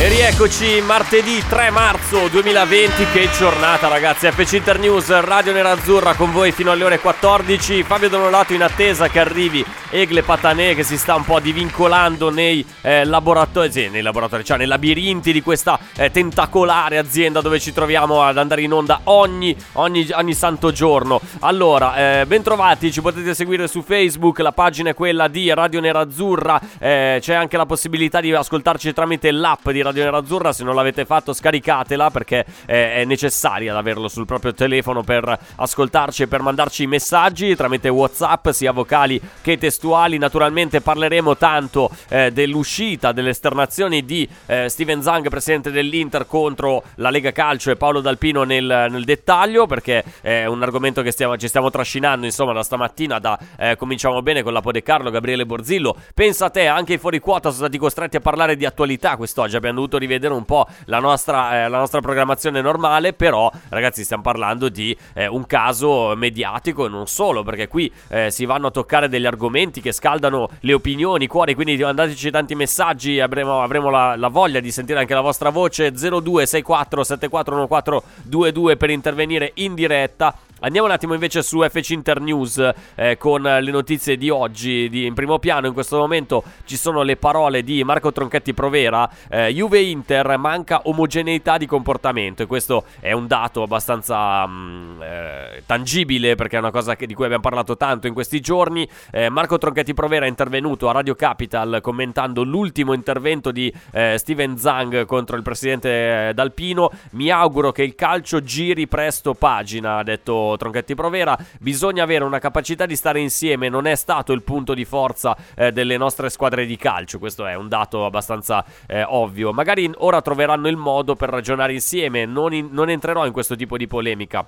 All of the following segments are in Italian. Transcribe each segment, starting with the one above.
E rieccoci martedì 3 marzo 2020, che giornata ragazzi, FC Internews, Radio Nerazzurra con voi fino alle ore 14, Fabio Donolato in attesa che arrivi Egle Patanè che si sta un po' divincolando nei eh, laboratori, sì, nei laboratori, cioè nei labirinti di questa eh, tentacolare azienda dove ci troviamo ad andare in onda ogni, ogni, ogni santo giorno. Allora, eh, bentrovati, ci potete seguire su Facebook, la pagina è quella di Radio Nerazzurra, eh, c'è anche la possibilità di ascoltarci tramite l'app di Radio Nerazzurra, se non l'avete fatto scaricatela perché eh, è necessaria ad averlo sul proprio telefono per ascoltarci e per mandarci messaggi tramite Whatsapp, sia vocali che testuali. Naturalmente parleremo tanto eh, dell'uscita, delle esternazioni di eh, Steven Zang, presidente dell'Inter, contro la Lega Calcio e Paolo Dalpino nel, nel dettaglio, perché è un argomento che stiamo, ci stiamo trascinando insomma da stamattina, da eh, cominciamo bene con la Pode Carlo, Gabriele Borzillo. Pensa a te, anche i fuori quota sono stati costretti a parlare di attualità quest'oggi. Abbiamo dovuto rivedere un po' la nostra, eh, la nostra programmazione normale. Però, ragazzi, stiamo parlando di eh, un caso mediatico e non solo, perché qui eh, si vanno a toccare degli argomenti che scaldano le opinioni, i cuori. Quindi mandateci tanti messaggi. Avremo, avremo la, la, voglia di sentire anche la vostra voce. 0264 741422 per intervenire in diretta. Andiamo un attimo invece su FC Internews eh, con le notizie di oggi. Di, in primo piano in questo momento ci sono le parole di Marco Tronchetti Provera. Eh, Juve Inter manca omogeneità di comportamento e questo è un dato abbastanza mh, eh, tangibile perché è una cosa che, di cui abbiamo parlato tanto in questi giorni. Eh, Marco Tronchetti Provera è intervenuto a Radio Capital commentando l'ultimo intervento di eh, Steven Zang contro il presidente eh, Dalpino. Mi auguro che il calcio giri presto pagina, ha detto Tronchetti Provera. Bisogna avere una capacità di stare insieme, non è stato il punto di forza eh, delle nostre squadre di calcio. Questo è un dato abbastanza eh, ovvio. Magari ora troveranno il modo per ragionare insieme. Non, in, non entrerò in questo tipo di polemica.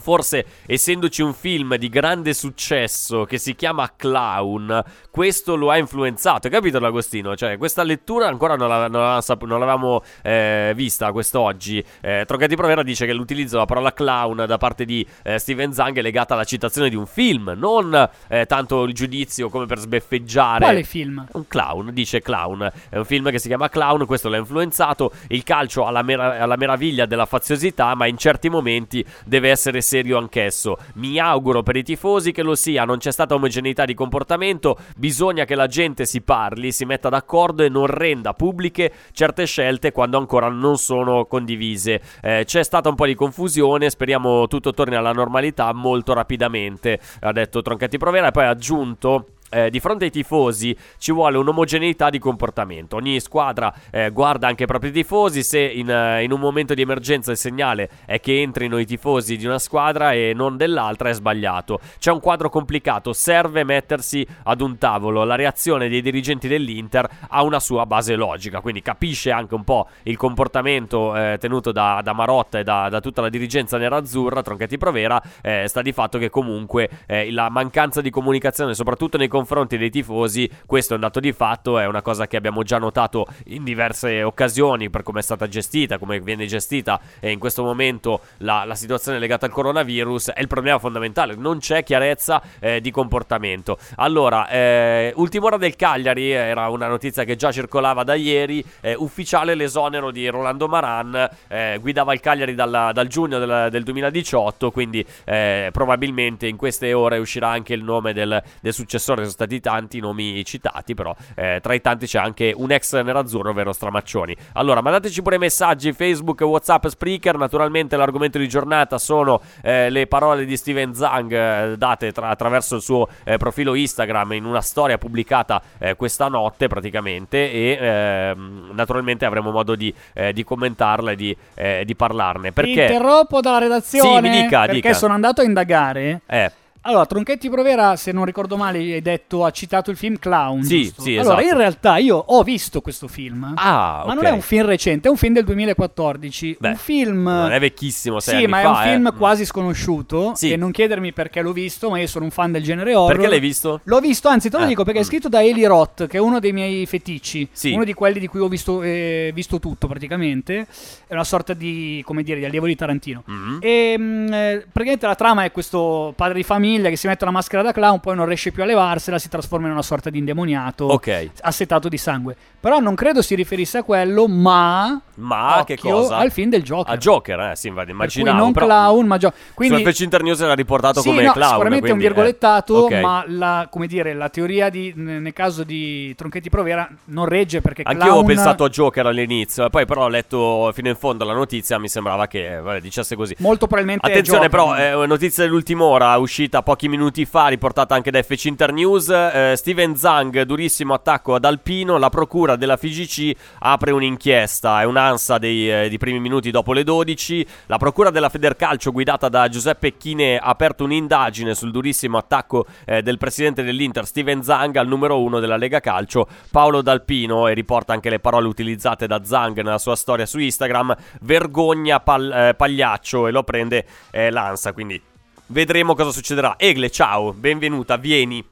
Forse, essendoci un film di grande successo che si chiama Clown, questo lo ha influenzato. Hai capito, L'Agostino? Cioè, questa lettura ancora non, la, non, la, non l'avevamo eh, vista quest'oggi. Eh, Trocati Provera dice che l'utilizzo della parola clown da parte di eh, Steven Zang è legata alla citazione di un film, non eh, tanto il giudizio come per sbeffeggiare. Quale film? Un clown, dice clown. È un film che si chiama Clown, questo l'ha influenzato. Il calcio ha la, mera- ha la meraviglia della faziosità, ma in certi momenti deve essere serio anch'esso. Mi auguro per i tifosi che lo sia, non c'è stata omogeneità di comportamento, bisogna che la gente si parli, si metta d'accordo e non renda pubbliche certe scelte quando ancora non sono condivise. Eh, c'è stata un po' di confusione, speriamo tutto torni alla normalità molto rapidamente, ha detto Tronchetti Provera e poi ha aggiunto eh, di fronte ai tifosi ci vuole un'omogeneità di comportamento. Ogni squadra eh, guarda anche i propri tifosi. Se in, uh, in, un momento di emergenza il segnale è che entrino i tifosi di una squadra e non dell'altra, è sbagliato. C'è un quadro complicato, serve mettersi ad un tavolo. La reazione dei dirigenti dell'Inter ha una sua base logica, quindi capisce anche un po' il comportamento eh, tenuto da, da, Marotta e da, da, tutta la dirigenza nerazzurra, Tronchetti Provera. Eh, sta di fatto che comunque eh, la mancanza di comunicazione, soprattutto nei confronti confronti dei tifosi, questo è un dato di fatto, è una cosa che abbiamo già notato in diverse occasioni per come è stata gestita, come viene gestita e in questo momento la, la situazione legata al coronavirus è il problema fondamentale, non c'è chiarezza eh, di comportamento. Allora, eh, ultima ora del Cagliari, era una notizia che già circolava da ieri, eh, ufficiale l'esonero di Rolando Maran, eh, guidava il Cagliari dalla, dal giugno del, del 2018, quindi eh, probabilmente in queste ore uscirà anche il nome del, del successore sono stati tanti i nomi citati, però eh, tra i tanti c'è anche un ex nerazzurro, ovvero Stramaccioni. Allora, mandateci pure messaggi, Facebook, Whatsapp, Spreaker. Naturalmente l'argomento di giornata sono eh, le parole di Steven Zang eh, date tra- attraverso il suo eh, profilo Instagram in una storia pubblicata eh, questa notte praticamente e ehm, naturalmente avremo modo di, di commentarla e di, di parlarne. Perché... interrompo dalla redazione sì, mi dica, perché dica. sono andato a indagare. Eh Allora, Tronchetti Provera, se non ricordo male, hai detto, ha citato il film Clown. Sì, giusto? sì, Allora, esatto. in realtà io ho visto questo film. Ah, Ma non è un film recente, è un film del 2014. Beh, un film. Non è vecchissimo, sei Sì, ma è fa, un film eh. quasi sconosciuto. Sì. E non chiedermi perché l'ho visto, ma io sono un fan del genere horror. Perché l'hai visto? L'ho visto, anzi, te lo Eh, dico perché è mm. scritto da Eli Roth, che è uno dei miei feticci. Sì. Uno di quelli di cui ho visto, eh, visto tutto praticamente. È una sorta di, come dire, di allievo di Tarantino. Mm. E mm, eh, praticamente la trama è questo padre di famiglia che si mette la maschera da clown, poi non riesce più a levarsela, si trasforma in una sorta di indemoniato. Ok. Assetato di sangue. Però non credo si riferisse a quello, ma. Ma che cosa? Al film del Joker. A Joker, eh, sì, immaginavo. non però clown, ma Joker. Quindi. Su FC Internews era riportato Sì, come no, clown. sicuramente è un quindi, eh, virgolettato, ok. ma la, come dire, la teoria di, nel caso di Tronchetti Provera non regge perché Anch'io clown... ho pensato a Joker all'inizio, poi però ho letto fino in fondo la notizia, mi sembrava che eh, vabbè, dicesse così. Molto probabilmente Attenzione però, è una notizia dell'ultima ora, uscita pochi minuti fa, riportata anche da FC Internews, eh, Steven Zang, durissimo attacco ad Alpino, la procura della FIGC apre un'inchiesta, è un'ansa dei, eh, di primi minuti dopo le 12, la procura della Federcalcio guidata da Giuseppe Chine ha aperto un'indagine sul durissimo attacco eh, del presidente dell'Inter Steven Zang al numero uno della Lega Calcio, Paolo D'Alpino, e riporta anche le parole utilizzate da Zang nella sua storia su Instagram, vergogna pal- eh, pagliaccio, e lo prende eh, l'ansa, quindi vedremo cosa succederà. Egle, ciao, benvenuta, vieni,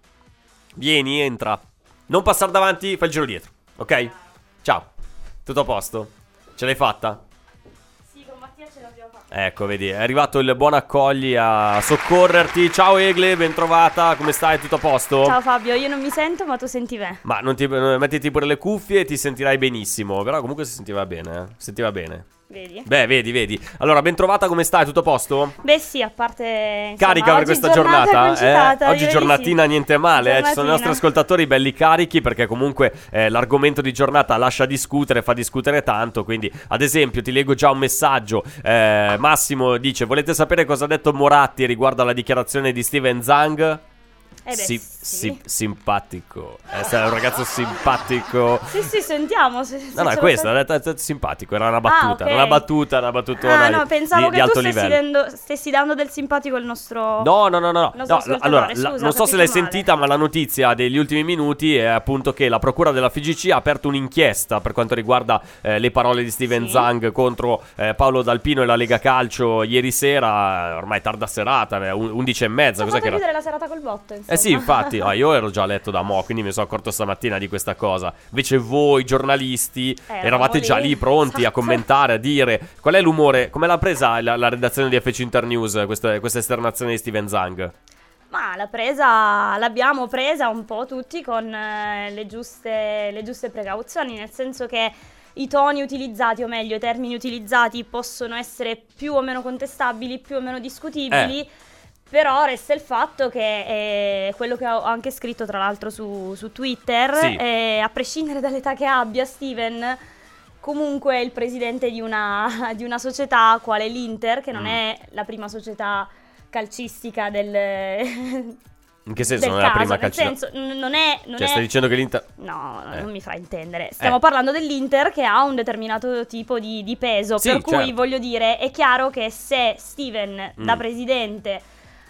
vieni, entra. Non passare davanti, fai il giro dietro, ok? Ciao, tutto a posto? Ce l'hai fatta? Sì, con Mattia ce l'abbiamo fatta. Ecco, vedi, è arrivato il buon accogli a soccorrerti. Ciao Egle, ben trovata, come stai? Tutto a posto? Ciao Fabio, io non mi sento, ma tu senti me. Ma non ti, eh, mettiti pure le cuffie e ti sentirai benissimo. Però comunque si sentiva bene, eh. Si sentiva bene. Vedi? Beh, vedi, vedi. Allora, ben trovata, come stai? Tutto a posto? Beh, sì, a parte. insomma, Carica per questa giornata giornata? eh? Oggi di giornatina sì. niente male, eh? ci sono i Giornatina. nostri ascoltatori belli carichi perché comunque eh, l'argomento di giornata lascia discutere, fa discutere tanto, quindi ad esempio ti leggo già un messaggio, eh, Massimo dice volete sapere cosa ha detto Moratti riguardo alla dichiarazione di Steven Zang? Eh beh, Si- sì. si- simpatico, è stato un ragazzo simpatico. Sì, sì, sentiamo. Se, se No, no, è questo, ha detto simpatico, era una battuta, ok. era una battuta, una battutona Ah, no, pensavo di, che di alto tu stessi, livello. dando- stessi dando del simpatico al nostro. No, no, no, no. no allora, la- scusa, non ho so se l'hai male. sentita, ma la notizia degli ultimi minuti è appunto che la procura della FIGC ha aperto un'inchiesta per quanto riguarda eh, le parole di Steven Sì. Zang contro eh, Paolo D'Alpino e la Lega Calcio ieri sera, ormai tarda serata, eh, un- 11 e mezza, cos'è che era? la serata col botto. Insomma. Eh sì, infatti, ah, io ero già a letto da mo', quindi mi sono accorto stamattina di questa cosa. Invece voi, giornalisti, Eravamo eravate già lì, pronti a esatto. commentare, a dire qual è l'umore, come l'ha presa la, la redazione di FC Internews questa, questa esternazione di Steven Zang? Ma la presa l'abbiamo presa un po' tutti con eh, le, giuste, le giuste precauzioni, nel senso che i toni utilizzati, o meglio, i termini utilizzati possono essere più o meno contestabili, più o meno discutibili. Eh. Però resta il fatto che eh, quello che ho anche scritto tra l'altro su, su Twitter, Sì. eh, a prescindere dall'età che abbia Steven, comunque è il presidente di una, di una società quale l'Inter, che non Mm. è la prima società calcistica del, In che senso non è la prima nel calcio? senso, n- non è... Non Cioè, è- stai dicendo che l'Inter. No, Eh. non mi fa intendere. Stiamo Eh. parlando dell'Inter che ha un determinato tipo di, di peso. Sì, per cui certo. voglio dire, è chiaro che se Steven da Mm. presidente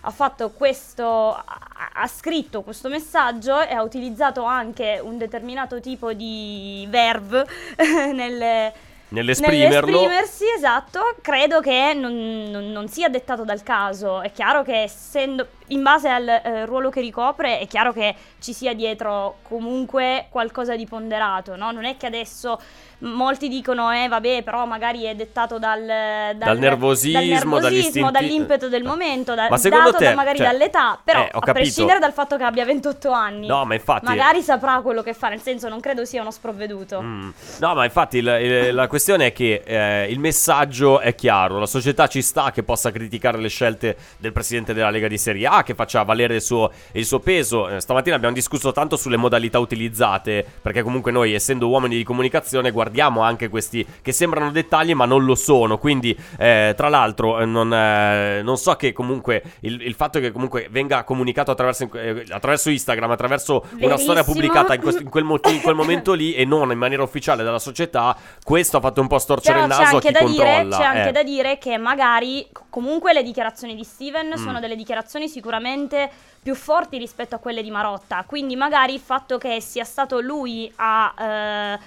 ha fatto questo, ha, scritto questo messaggio e ha utilizzato anche un determinato tipo di verve nel, Nell'esprimerlo. Nell'esprimersi, esatto, credo che non, non- non sia dettato dal caso. È chiaro che essendo, in base al eh, ruolo che ricopre, è chiaro che ci sia dietro comunque qualcosa di ponderato, no? Non è che adesso molti dicono, eh vabbè, però magari è dettato dal... Dal, nervosismo, dal nervosismo, dall'impeto del Eh. momento, da- Ma secondo te, da magari cioè, dall'età, però eh, a capito. prescindere dal fatto che abbia 28 anni, No, ma infatti. magari saprà quello che fa, nel senso non credo sia uno sprovveduto. Mm. No, ma infatti il- il- la questione è che eh, il messaggio è chiaro, la società ci sta che possa criticare le scelte del presidente della Lega di Serie A, che faccia valere il suo, il suo peso. Eh, stamattina abbiamo discusso tanto sulle modalità utilizzate, perché comunque noi essendo uomini di comunicazione guardiamo anche questi che sembrano dettagli ma non lo sono, quindi eh, tra l'altro eh, non, eh, non so che comunque il, il fatto che comunque venga comunicato attraverso, eh, attraverso Instagram, attraverso una storia Verissimo. pubblicata in, questo- in quel, mo- in quel momento lì e non in maniera ufficiale dalla società, questo ha fatto un po' storcere Però il naso a chi dire, controlla. c'è anche eh. da dire che magari comunque le dichiarazioni di Steven Mm. sono delle dichiarazioni sicuramente più forti rispetto a quelle di Marotta. Quindi magari il fatto che sia stato lui a eh,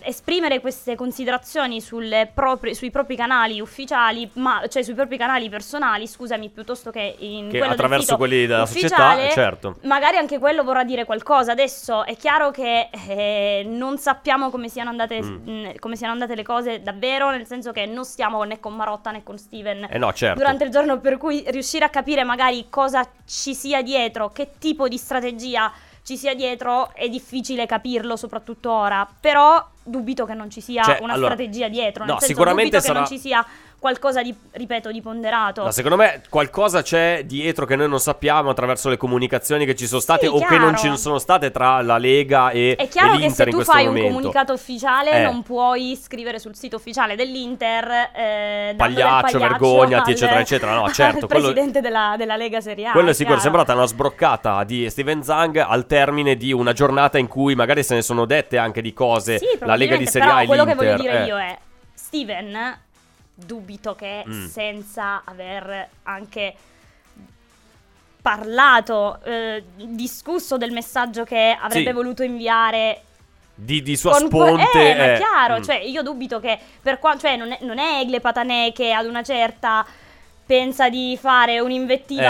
esprimere queste considerazioni sulle proprie- sui propri canali ufficiali, ma, cioè sui propri canali personali, scusami, piuttosto che in Che quello attraverso quelli della società, eh, certo. Magari anche quello vorrà dire qualcosa. Adesso è chiaro che eh, non sappiamo come siano, andate, Mm. mh, come siano andate le cose davvero, nel senso che non stiamo né con Marotta né con Steven Eh no, certo. durante il giorno, per cui riuscire a capire magari cosa ci sia dietro, che tipo di strategia ci sia dietro, è difficile capirlo, soprattutto ora. Però dubito che non ci sia Cioè, una allora, strategia dietro. no, Nel senso, sicuramente dubito sarà- che non ci sia qualcosa di, ripeto, di ponderato. No, secondo me qualcosa c'è dietro che noi non sappiamo attraverso le comunicazioni che ci sono state Sì, o che non chiaro. ci sono state tra la Lega e, È chiaro e che l'Inter se in tu fai un momento. comunicato ufficiale Eh. non puoi scrivere sul sito ufficiale dell'Inter eh, del Pagliaccio, vergognati, eccetera, eccetera. No, certo, al quello- presidente della, della Lega Serie A. Quello è sicuro, è chiaro. sembrata una sbroccata di Steven Zang al termine di una giornata in cui magari se ne sono dette anche di cose Sì, la Lega di Serie A e quello che l'Inter. voglio dire eh. io è Steven dubito che Mm. senza aver anche parlato, eh, discusso del messaggio che avrebbe Sì. voluto inviare Di, di sua con que- sponte. eh, ma è eh, chiaro, mm. cioè io dubito che per quanto cioè non è, non è Egle Patanè che ad una certa pensa di fare un'invettiva Eh.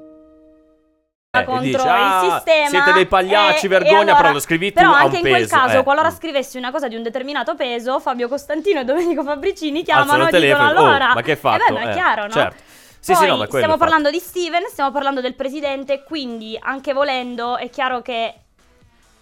Eh, contro dici, "Ah, il sistema. siete dei pagliacci, e- vergogna", e allora- però lo scrivi tu, Però un anche in quel caso, eh. qualora scrivessi una cosa di un determinato peso, Fabio Costantino e Domenico Fabricini chiamano e dicono telefono, oh, allora. ma che hai Eh fatto? beh, ma è Eh, chiaro, no? certo. Sì, Poi sì, no, stiamo fatto. parlando di Steven, stiamo parlando del presidente, quindi anche volendo è chiaro che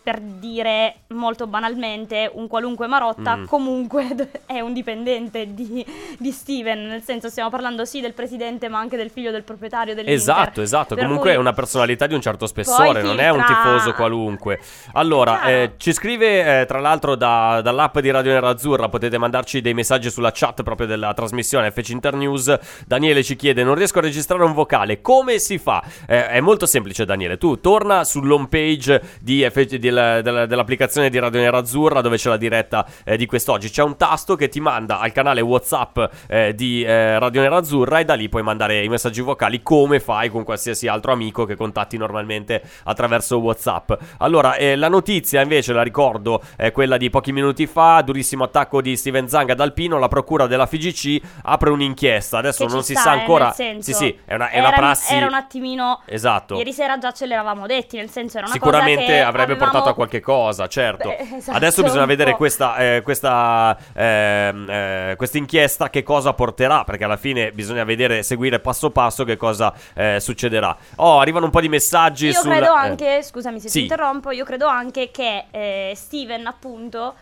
per dire molto banalmente un qualunque Marotta Mm. comunque è un dipendente di, di Steven, nel senso stiamo parlando sì del presidente ma anche del figlio del proprietario dell'Inter. Esatto, esatto. Per Comunque è una personalità di un certo spessore, non è un tifoso qualunque. Allora, eh, ci scrive eh, tra l'altro da- dall'app di Radio Nerazzurra, potete mandarci dei messaggi sulla chat proprio della trasmissione FC Internews. Daniele ci chiede: Non riesco a registrare un vocale, come si fa? Eh, è molto semplice, Daniele. Tu torna sull'home page di FC del- del- dell'applicazione di Radio Nerazzurra dove c'è la diretta eh, di quest'oggi. C'è un tasto che ti manda al canale WhatsApp eh, di eh, Radio Nerazzurra e da lì puoi mandare i messaggi vocali come fai con qualsiasi altro amico che contatti normalmente attraverso WhatsApp. Allora, eh, la notizia invece, la ricordo, è quella di pochi minuti fa, durissimo attacco di Steven Zanga ad Alpino, la procura della FIGC apre un'inchiesta. Adesso non si sta, sa eh, ancora. senso, sì, sì, è una, è una era, prassi. Era un attimino. Esatto. Ieri sera già ce l'eravamo detti, nel senso era una Sicuramente cosa che avrebbe avevamo- portato a qualche cosa, certo. Beh, esatto, Adesso bisogna vedere questa, eh, questa, ehm, eh, questa inchiesta che cosa porterà, perché alla fine bisogna vedere, seguire passo passo che cosa eh, succederà. Oh, arrivano un po' di messaggi Io sul... credo eh, anche, scusami se sì. ti interrompo, io credo anche che eh, Steven appunto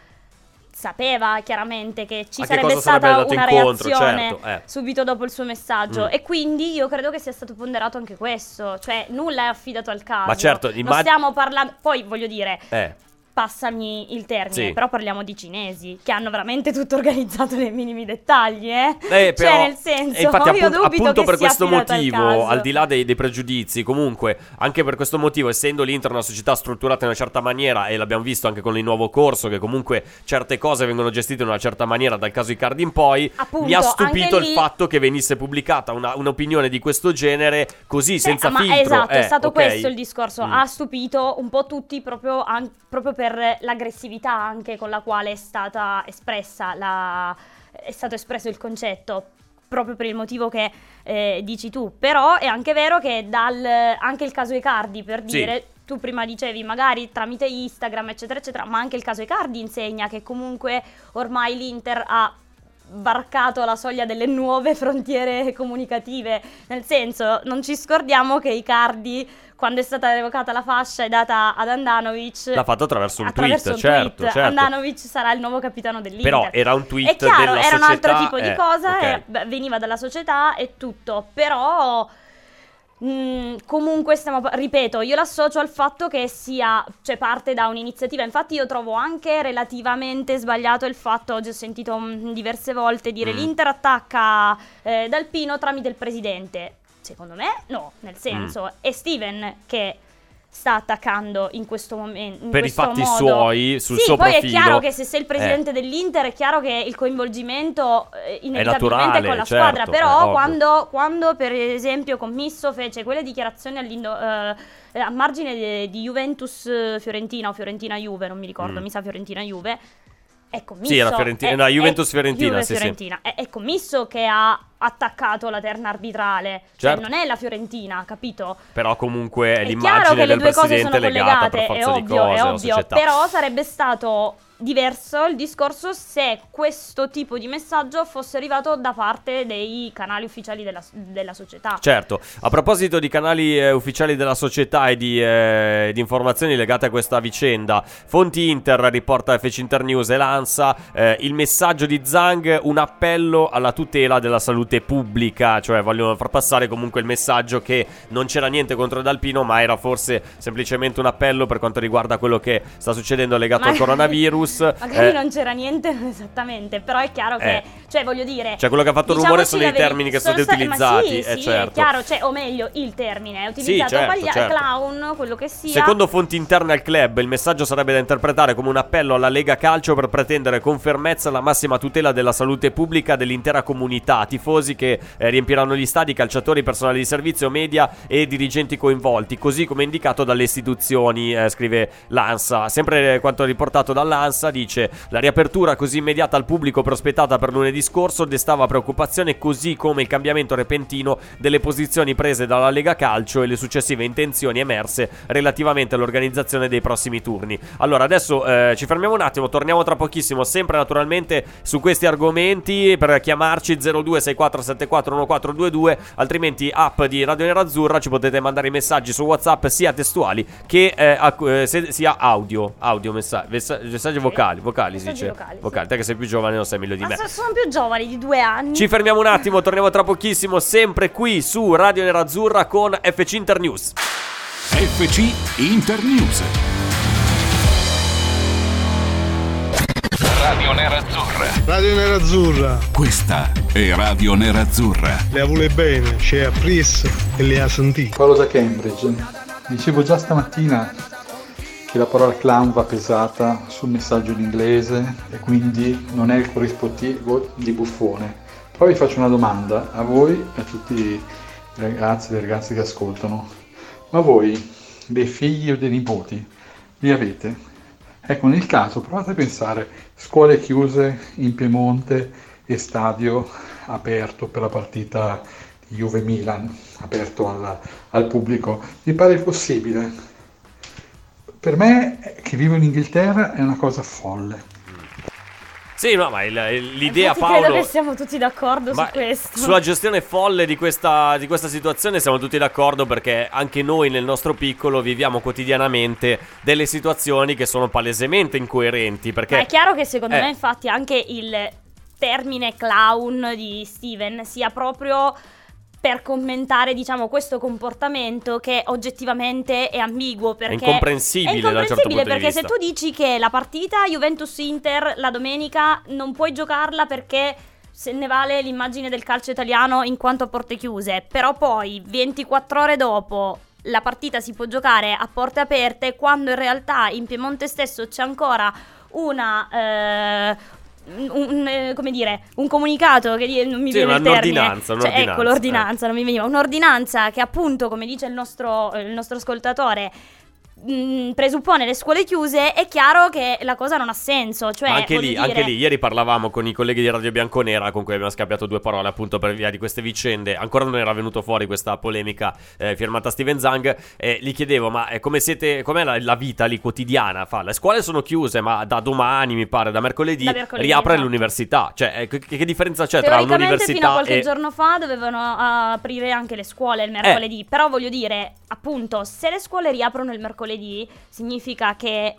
sapeva chiaramente che ci che sarebbe sarebbe stata andato una incontro, reazione certo, eh. subito dopo il suo messaggio Mm. e quindi io credo che sia stato ponderato anche questo, cioè nulla è affidato al caso. Ma certo, non immag- stiamo parlando, poi voglio dire, eh. Passami il termine, Sì. però parliamo di cinesi che hanno veramente tutto organizzato nei minimi dettagli, eh? Eh, però, cioè nel senso, infatti appunto, dubito appunto per questo al motivo, caso. al di là dei, dei pregiudizi, comunque anche per questo motivo, essendo l'Inter una società strutturata in una certa maniera e l'abbiamo visto anche con il nuovo corso, che comunque certe cose vengono gestite in una certa maniera dal caso Icardi in poi, Appunto, mi ha stupito anche il lì- fatto che venisse pubblicata una- un'opinione di questo genere così, Cioè, senza ma filtro. esatto, Eh, è stato ok. questo il discorso. Mm. Ha stupito un po' tutti proprio, an- proprio per l'aggressività anche con la quale è stata espressa la- è stato espresso il concetto. Proprio per il motivo che eh, dici tu. Però è anche vero che dal anche il caso Icardi, per Sì. dire, tu prima dicevi, magari tramite Instagram, eccetera, eccetera, ma anche il caso Icardi insegna che comunque ormai l'Inter ha varcato la soglia delle nuove frontiere comunicative. Nel senso, non ci scordiamo che Icardi, quando è stata revocata la fascia e data ad Andanovic, L'ha fatto attraverso un attraverso tweet, un certo, tweet, certo. Andanovic sarà il nuovo capitano dell'Inter. Però era un tweet È chiaro, era un altro società, tipo di eh, cosa, ok. era- beh, veniva dalla società e tutto, però mh, comunque stiamo, ripeto, io l'associo al fatto che sia, cioè parte da un'iniziativa, infatti io trovo anche relativamente sbagliato il fatto, oggi ho sentito mh, diverse volte dire Mm. l'Inter attacca eh, Dalpino tramite il presidente. Secondo me no, nel senso Mm. è Steven che sta attaccando in questo momento in Per i questo fatti modo. suoi, sul sì, suo poi profilo. è chiaro che se sei il Eh. presidente dell'Inter è chiaro che il coinvolgimento eh, inevitabilmente naturale, con la certo, squadra, è però quando, quando per esempio Commisso fece quelle dichiarazioni eh, eh, a margine de- di Juventus eh, Fiorentina o Fiorentina Juve, non mi ricordo, Mm. mi sa Fiorentina Juve. È commisso, Sì, era Fiorentina- è- no, è- Juventus-Fiorentina, Juve sì, sì. Fiorentina. È, è commisso che ha attaccato la terna arbitrale, Certo. cioè non è la Fiorentina, capito? Però comunque è chiaro l'immagine che le del due cose presidente sono legata collegate, è forza di ovvio, cose è ovvio, però sarebbe stato diverso il discorso se questo tipo di messaggio fosse arrivato da parte dei canali ufficiali della, della società. Certo, a proposito di canali eh, ufficiali della società e di, eh, di informazioni legate a questa vicenda, Fonti Inter riporta FC Internews e l'ANSA eh, il messaggio di Zhang, un appello alla tutela della salute pubblica, cioè vogliono far passare comunque il messaggio che non c'era niente contro Dalpino, ma era forse semplicemente un appello per quanto riguarda quello che sta succedendo legato Ma- al coronavirus. Magari Eh, non c'era niente esattamente, però è chiaro che, Eh. cioè voglio dire... Cioè, quello che ha fatto diciamoci rumore sono i termini che sono sta- utilizzati, sì, eh, sì, certo. è chiaro, cioè, o meglio, il termine è utilizzato certo, quaglia- certo. clown, quello che sia. Secondo fonti interne al club, il messaggio sarebbe da interpretare come un appello alla Lega Calcio per pretendere con fermezza la massima tutela della salute pubblica dell'intera comunità, tifosi che eh, riempiranno gli stadi, calciatori, personale di servizio, media e dirigenti coinvolti, così come indicato dalle istituzioni, eh, scrive l'ANSA. Sempre quanto riportato dall'ANSA dice la riapertura così immediata al pubblico prospettata per lunedì scorso destava preoccupazione così come il cambiamento repentino delle posizioni prese dalla Lega Calcio e le successive intenzioni emerse relativamente all'organizzazione dei prossimi turni. Allora, adesso eh, ci fermiamo un attimo, torniamo tra pochissimo, sempre naturalmente su questi argomenti per chiamarci 0264741422, altrimenti app di Radio Nerazzurra ci potete mandare i messaggi su WhatsApp sia testuali che eh, a- eh, se- sia audio, audio messa- messa- messaggi vocali, vocali si dice. vocali, sì. Vocali, te che sei più giovane lo sai meglio di Ma me. so- sono più giovani di due anni. Ci fermiamo un attimo, torniamo tra pochissimo, sempre qui su Radio Nerazzurra con FC Internews. FC Internews. Radio Nerazzurra. Radio Nerazzurra, Questa è Radio Nerazzurra. le vuole bene, c'è a Pris e le ha sentite. Paolo da Cambridge. Dicevo già stamattina che la parola clown va pesata sul messaggio in inglese e quindi non è il corrispettivo di buffone. Poi vi faccio una domanda a voi e a tutti i ragazzi e le ragazze che ascoltano. Ma voi dei figli o dei nipoti li avete? Ecco, nel caso provate a pensare scuole chiuse in Piemonte e stadio aperto per la partita Juve-Milan, aperto al, al pubblico. Vi pare possibile? Per me, eh, che vivo in Inghilterra, è una cosa folle. Sì, no, ma il- il- l'idea Infatti credo Paolo che siamo tutti d'accordo Ma su questo. Sulla gestione folle di questa, di questa situazione siamo tutti d'accordo perché anche noi nel nostro piccolo viviamo quotidianamente delle situazioni che sono palesemente incoerenti. Perché Ma è chiaro che secondo Eh. me infatti anche il termine clown di Steven sia proprio per commentare diciamo questo comportamento che oggettivamente è ambiguo perché incomprensibile è da un certo incomprensibile di perché se tu dici che la partita Juventus-Inter la domenica non puoi giocarla perché se ne vale l'immagine del calcio italiano in quanto a porte chiuse, però poi 24 ore dopo la partita si può giocare a porte aperte quando in realtà in Piemonte stesso c'è ancora una eh, un, eh, come dire, un comunicato che di- non mi Sì, viene il termine. un'ordinanza, Cioè, un'ordinanza, ecco, l'ordinanza, non mi veniva. Un'ordinanza che appunto, come dice il nostro, il nostro ascoltatore, mh, presuppone le scuole chiuse, è chiaro che la cosa non ha senso. Cioè, anche lì, dire- anche lì, ieri parlavamo con i colleghi di Radio Bianconera con cui abbiamo scambiato due parole appunto per via di queste vicende. Ancora non era venuto fuori questa polemica eh, firmata Steven Zang. E gli chiedevo, ma eh, come siete, com'è la, la vita lì quotidiana? Fa, le scuole sono chiuse, ma da domani, mi pare, da mercoledì, Da mercoledì, riapre esatto. l'università. Cioè, eh, che, che differenza c'è tra un'università fino a qualche e... giorno fa dovevano ah, aprire anche le scuole il mercoledì, però voglio dire, appunto, se le scuole riaprono il mercoledì, significa che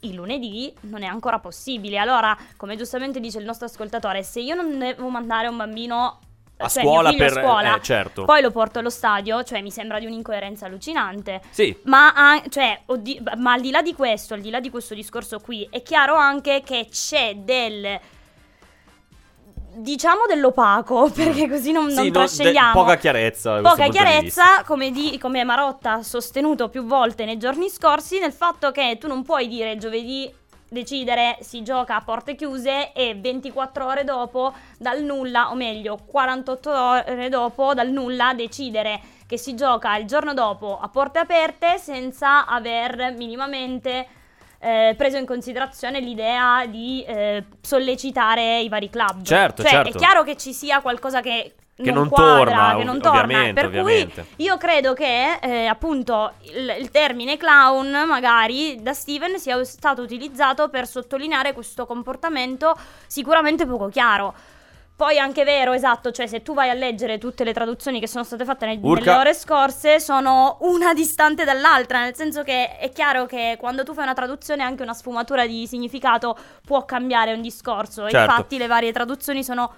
il lunedì non è ancora possibile. Allora, come giustamente dice il nostro ascoltatore, se io non devo mandare un bambino A cioè scuola per- scuola, eh, certo. poi lo porto allo stadio, cioè mi sembra di un'incoerenza allucinante. Sì. Ma, a- cioè, oddi- ma al di là di questo, al di là di questo discorso qui, è chiaro anche che c'è del diciamo dell'opaco, perché così non, Sì, non no, trascendiamo. de- poca chiarezza. Poca chiarezza, come, di- come Marotta ha sostenuto più volte nei giorni scorsi, nel fatto che tu non puoi dire giovedì decidere si gioca a porte chiuse e 24 ore dopo dal nulla, o meglio 48 ore dopo dal nulla decidere che si gioca il giorno dopo a porte aperte senza aver minimamente eh, preso in considerazione l'idea di eh, sollecitare i vari club. Certo, cioè, certo. È chiaro che ci sia qualcosa che, Che non quadra, torna, che non torna. Per ovviamente. cui io credo che eh, appunto il, il termine clown magari da Steven sia stato utilizzato per sottolineare questo comportamento sicuramente poco chiaro. Poi è anche vero, esatto, cioè se tu vai a leggere tutte le traduzioni che sono state fatte nel- nelle ore scorse sono una distante dall'altra, nel senso che è chiaro che quando tu fai una traduzione anche una sfumatura di significato può cambiare un discorso. Certo. Infatti le varie traduzioni sono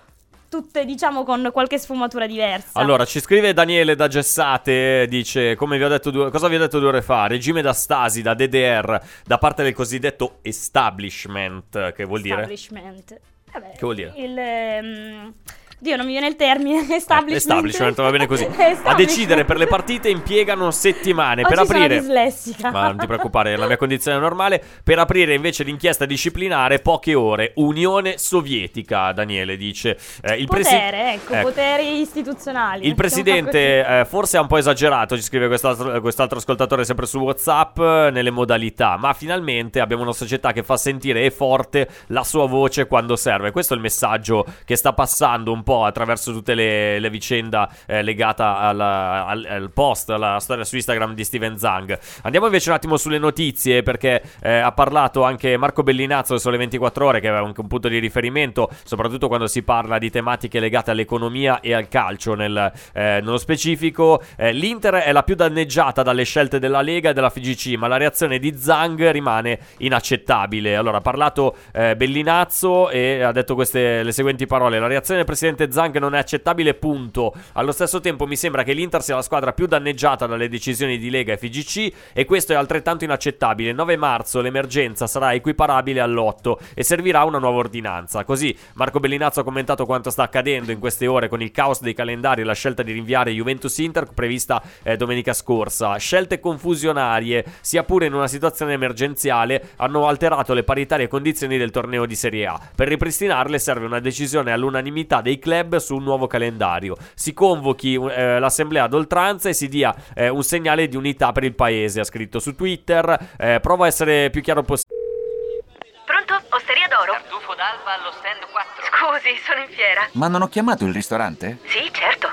tutte diciamo con qualche sfumatura diversa. Allora, ci scrive Daniele da Gessate, dice, come vi ho detto due, cosa vi ho detto due ore fa, regime da stasi, da DDR, da parte del cosiddetto establishment, che vuol dire? Establishment. Vabbè, Che vuol dire? Il, ehm, Dio, non mi viene il termine. Establishment. Establishment, va bene così. A decidere per le partite impiegano settimane per Oggi sono aprire. dislessica. Ma non ti preoccupare, è la mia condizione normale. Per aprire invece l'inchiesta disciplinare, poche ore. Unione Sovietica, Daniele dice. Eh, il presi- Potere, ecco, ecco. poteri istituzionali. Il presidente eh, forse ha un po' esagerato, ci scrive quest'altro, quest'altro ascoltatore sempre su WhatsApp, eh, nelle modalità, ma finalmente abbiamo una società che fa sentire e forte la sua voce quando serve. Questo è il messaggio che sta passando un po' attraverso tutte le, le vicende eh, legate alla- al, al post, alla storia su Instagram di Steven Zang. Andiamo invece un attimo sulle notizie perché eh, ha parlato anche Marco Bellinazzo del Sole 24 Ore, che aveva anche un punto di riferimento, soprattutto quando si parla di tematiche legate all'economia e al calcio nel, eh, nello specifico. Eh, L'Inter è la più danneggiata dalle scelte della Lega e della FGC, ma la reazione di Zang rimane inaccettabile. Allora, ha parlato eh, Bellinazzo e ha detto queste le seguenti parole: La reazione del presidente Zang non è accettabile, punto. Allo stesso tempo, mi sembra che l'Inter sia la squadra più danneggiata dalle decisioni di Lega e FGC, e questo è altrettanto inaccettabile. 9 marzo l'emergenza sarà equiparabile all'8 e servirà una nuova ordinanza. Così Marco Bellinazzo ha commentato quanto sta accadendo in queste ore con il caos dei calendari e la scelta di rinviare Juventus-Inter prevista eh, domenica scorsa. Scelte confusionarie, sia pure in una situazione emergenziale, hanno alterato le paritarie condizioni del torneo di Serie A. Per ripristinarle serve una decisione all'unanimità dei club su un nuovo calendario. Si convochi eh, l'assemblea ad oltranza e si dia eh, un segnale di unità per il paese, ha scritto su Twitter. Eh, provo a essere più chiaro possibile. Pronto? Osteria d'oro? Tartufo d'alba allo stand 4. Scusi, sono in fiera. Ma non ho chiamato il ristorante? Sì, certo.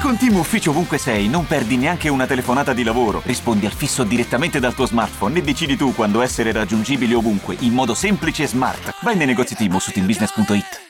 Con Team Ufficio ovunque sei, non perdi neanche una telefonata di lavoro. Rispondi al fisso direttamente dal tuo smartphone e decidi tu quando essere raggiungibile ovunque, in modo semplice e smart. Vai nei negozi Team su teambusiness.it.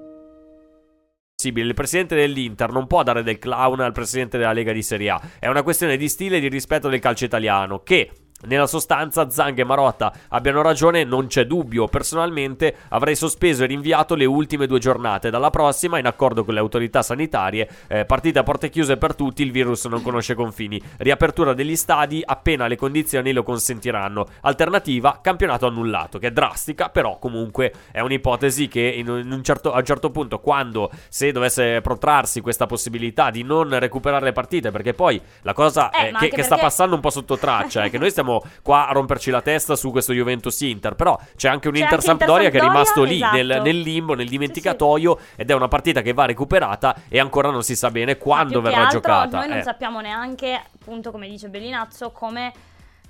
Il presidente dell'Inter non può dare del clown al presidente della Lega di Serie A. È una questione di stile e di rispetto del calcio italiano che nella sostanza Zang e Marotta abbiano ragione, non c'è dubbio. Personalmente avrei sospeso e rinviato le ultime due giornate. Dalla prossima, in accordo con le autorità sanitarie, eh, partita a porte chiuse per tutti, il virus non conosce confini. Riapertura degli stadi appena le condizioni lo consentiranno. Alternativa, campionato annullato, che è drastica, però comunque è un'ipotesi che in un certo, a un certo punto, quando se dovesse protrarsi questa possibilità di non recuperare le partite, perché poi la cosa Eh, che, che sta perché- passando un po' sotto traccia è che noi stiamo qua a romperci la testa su questo Juventus Inter, però c'è anche un C'è Inter anche Sampdoria che è rimasto lì Inter-Sampdoria, nel, esatto. nel limbo, nel dimenticatoio ed è una partita che va recuperata e ancora non si sa bene quando Più che verrà altro, giocata. Noi non eh. sappiamo neanche, appunto, come dice Bellinazzo, come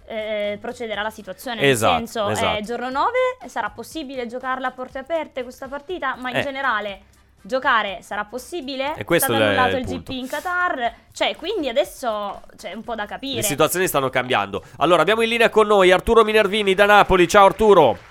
eh, procederà la situazione. Esatto, Nel senso, esatto. eh, giorno 9 sarà possibile giocarla a porte aperte questa partita, ma in Eh. generale giocare sarà possibile? E questo è annullato il il. GP in Qatar, cioè quindi adesso c'è un po' da capire. Le situazioni stanno cambiando. Allora, abbiamo in linea con noi Arturo Minervini da Napoli. Ciao Arturo.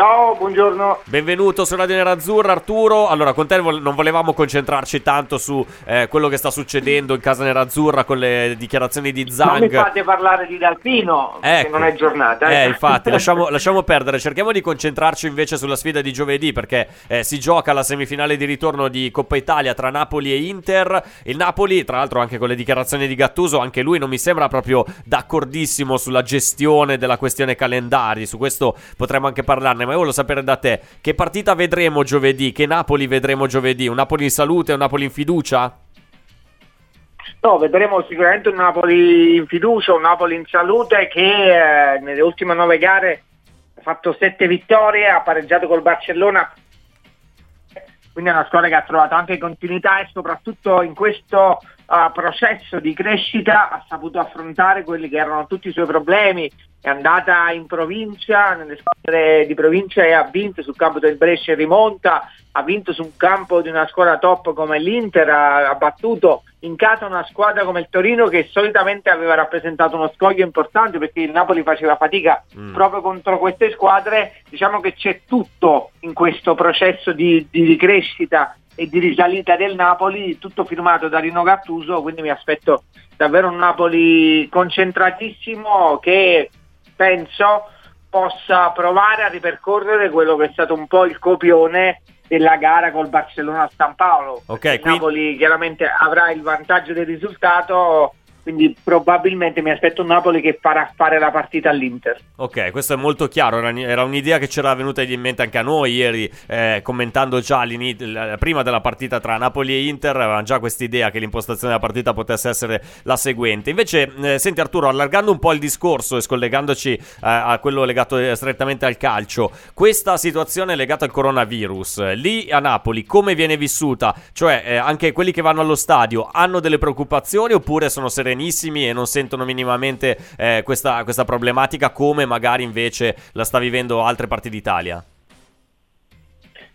Ciao, buongiorno. Benvenuto su Radio Nerazzurra, Arturo. Allora, con te non volevamo concentrarci tanto su eh, quello che sta succedendo in casa Nerazzurra con le dichiarazioni di Non mi Zang. fate parlare di Dalpino, che Ecco. non è giornata. Eh, infatti, lasciamo, lasciamo perdere. Cerchiamo di concentrarci invece sulla sfida di giovedì perché eh, si gioca la semifinale di ritorno di Coppa Italia tra Napoli e Inter. Il Napoli, tra l'altro, anche con le dichiarazioni di Gattuso, anche lui non mi sembra proprio d'accordissimo sulla gestione della questione calendari. Su questo potremmo anche parlarne, ma io voglio sapere da te che partita vedremo giovedì? Che Napoli vedremo giovedì? Un Napoli in salute, un Napoli in fiducia? No, vedremo sicuramente un Napoli in fiducia, un Napoli in salute che eh, nelle ultime nove gare ha fatto sette vittorie, ha pareggiato col Barcellona, quindi è una squadra che ha trovato anche continuità e soprattutto in questo eh, processo di crescita ha saputo affrontare quelli che erano tutti i suoi problemi, è andata in provincia, nelle squadre di provincia e ha vinto sul campo del Brescia in rimonta, ha vinto su un campo di una squadra top come l'Inter, ha, ha battuto in casa una squadra come il Torino che solitamente aveva rappresentato uno scoglio importante perché il Napoli faceva fatica Mm. proprio contro queste squadre, diciamo che c'è tutto in questo processo di, di ricrescita e di risalita del Napoli, tutto firmato da Rino Gattuso, quindi mi aspetto davvero un Napoli concentratissimo che penso possa provare a ripercorrere quello che è stato un po' il copione della gara col Barcellona a San Paolo. Ok, Il quindi- Napoli chiaramente avrà il vantaggio del risultato, quindi probabilmente mi aspetto un Napoli che farà fare la partita all'Inter. Ok, questo è molto chiaro. Era, un'idea che c'era venuta in mente anche a noi ieri, eh, commentando già prima della partita tra Napoli e Inter. Avevamo già questa idea che l'impostazione della partita potesse essere la seguente. Invece, eh, senti Arturo, allargando un po' il discorso e scollegandoci eh, a quello legato eh, strettamente al calcio, questa situazione legata al coronavirus, lì a Napoli come viene vissuta? Cioè, eh, anche quelli che vanno allo stadio hanno delle preoccupazioni oppure sono serenissimi e non sentono minimamente eh, questa, questa problematica come magari invece la sta vivendo altre parti d'Italia?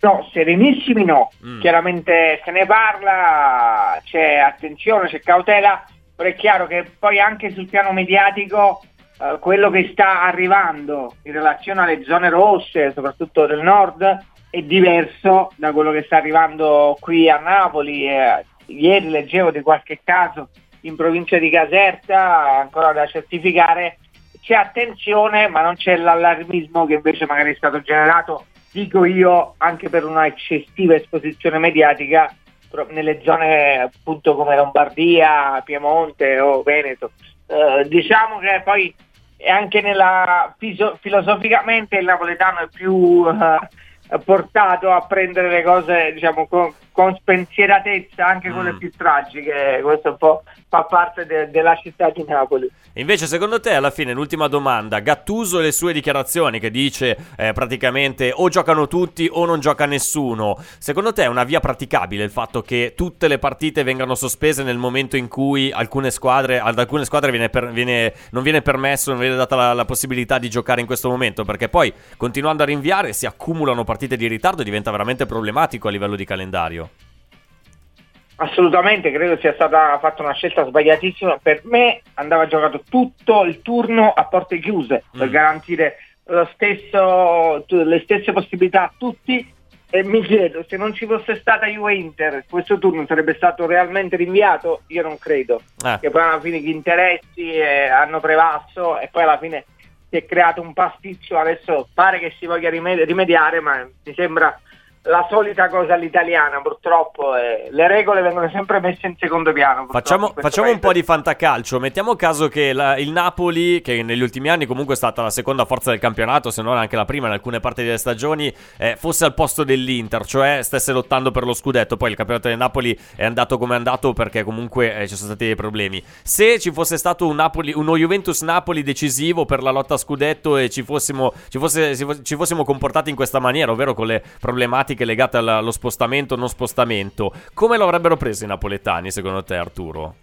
No, serenissimi no, Mm. chiaramente se ne parla, c'è attenzione, c'è cautela, però è chiaro che poi anche sul piano mediatico eh, quello che sta arrivando in relazione alle zone rosse, soprattutto del nord, è diverso da quello che sta arrivando qui a Napoli. Eh, ieri leggevo di qualche caso in provincia di Caserta, ancora da certificare, c'è attenzione ma non c'è l'allarmismo che invece magari è stato generato, dico io, anche per una eccessiva esposizione mediatica nelle zone appunto come Lombardia, Piemonte o Veneto. Eh, diciamo che poi anche nella fiso- filosoficamente il napoletano è più eh, portato a prendere le cose diciamo con, con spensieratezza anche Mm. più tragiche questo un po' fa parte de- della città di Napoli invece, secondo te, alla fine, l'ultima domanda, Gattuso e le sue dichiarazioni che dice eh, praticamente o giocano tutti o non gioca nessuno, secondo te è una via praticabile il fatto che tutte le partite vengano sospese nel momento in cui alcune squadre, ad alcune squadre viene per- viene- non viene permesso, non viene data la, la possibilità di giocare in questo momento? Perché poi, continuando a rinviare, si accumulano partite di ritardo e diventa veramente problematico a livello di calendario. Assolutamente, credo sia stata fatta una scelta sbagliatissima. Per me andava giocato tutto il turno a porte chiuse per Mm. garantire lo stesso- tu- le stesse possibilità a tutti E mi chiedo, se non ci fosse stata Juve-Inter, questo turno sarebbe stato realmente rinviato? Io non credo. Eh. Che poi alla fine gli interessi eh, hanno prevalso e poi alla fine si è creato un pasticcio. Adesso pare che si voglia rimedi- rimediare, ma mi sembra la solita cosa all'italiana, purtroppo. eh, le regole vengono sempre messe in secondo piano. Facciamo, facciamo un po' di fantacalcio. Mettiamo caso che la- il Napoli, che negli ultimi anni comunque è stata la seconda forza del campionato, se non anche la prima in alcune parti delle stagioni, eh, fosse al posto dell'Inter, cioè stesse lottando per lo scudetto. Poi il campionato del Napoli è andato come è andato perché comunque eh, ci sono stati dei problemi. Se ci fosse stato un Napoli, uno Juventus-Napoli decisivo per la lotta a scudetto e ci fossimo, ci fosse- ci fossimo comportati in questa maniera, ovvero con le problematiche legate alla- allo spostamento o non spostamento, come lo avrebbero preso i napoletani secondo te Arturo?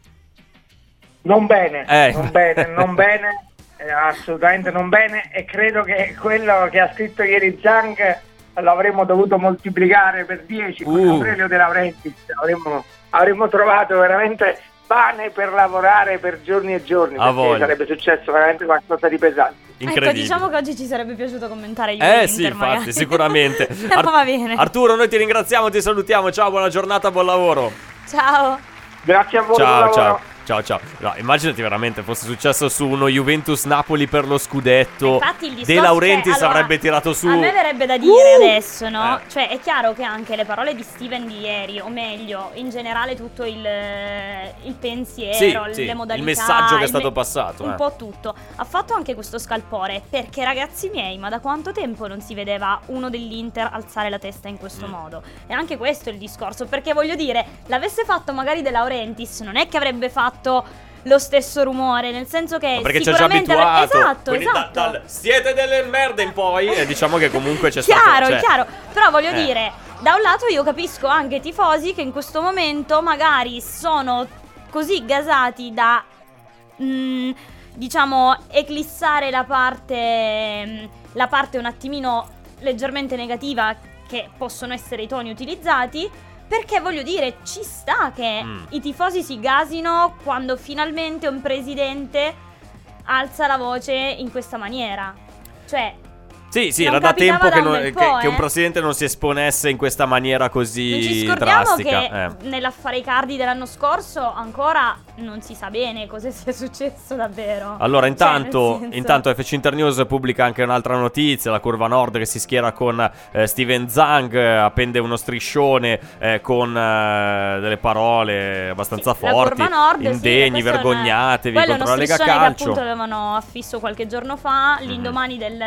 Non bene, Eh. non bene, non bene, eh, assolutamente non bene e credo che quello che ha scritto ieri Zang l'avremmo dovuto moltiplicare per 10 con Uh. Aurelio De Laurentiis, avremmo, avremmo trovato veramente pane per lavorare per giorni e giorni, A perché voglia. sarebbe successo veramente qualcosa di pesante. Ecco, diciamo che oggi ci sarebbe piaciuto commentare Juve Eh Inter, sì, infatti, magari. sicuramente. Ma va bene. Arturo, noi ti ringraziamo, ti salutiamo. Ciao, buona giornata, buon lavoro. Ciao. Grazie a voi. buon Ciao, lavoro. ciao. Ciao, ciao. No, immaginati veramente fosse successo su uno Juventus Napoli per lo scudetto. Infatti il De Laurentiis è che, allora, avrebbe tirato su. A me verrebbe da dire Uh! adesso, no? Eh. Cioè, è chiaro che anche le parole di Steven di ieri, o meglio, in generale tutto il, il pensiero, Sì, le sì, il modalità, messaggio che è il stato passato, Un eh. po' tutto. Ha fatto anche questo scalpore, perché ragazzi miei, ma da quanto tempo non si vedeva uno dell'Inter alzare la testa in questo Mm. modo? E anche questo è il discorso, perché voglio dire, l'avesse fatto magari De Laurentiis, non è che avrebbe fatto lo stesso rumore, nel senso che Ma perché ci ha già abituato. Esatto, Quindi da- esatto. dal siete delle merde in poi. E diciamo che comunque c'è Chiaro, stato. cioè- chiaro. Però voglio Eh. dire, da un lato io capisco anche i tifosi che in questo momento magari sono così gasati da, mm, diciamo, eclissare la parte, mm, la parte un attimino leggermente negativa che possono essere i toni utilizzati. Perché voglio dire, ci sta che Mm. i tifosi si gasino quando finalmente un presidente alza la voce in questa maniera. Cioè, Sì, sì, Non era da tempo da che, un non- che- po', che un eh. presidente non si esponesse in questa maniera così Non ci scordiamo drastica. che eh. nell'affare Icardi dell'anno scorso ancora non si sa bene cosa sia successo davvero. Allora, Cioè, intanto, senso- intanto FC Internews pubblica anche un'altra notizia: la curva nord che si schiera con eh, Steven Zang, eh, appende uno striscione eh, con eh, delle parole abbastanza La forti, curva nord, sì, indegni, un- vergognatevi quello è contro la uno Lega striscione che Calcio. appunto avevano affisso qualche giorno fa, Mhm. l'indomani del-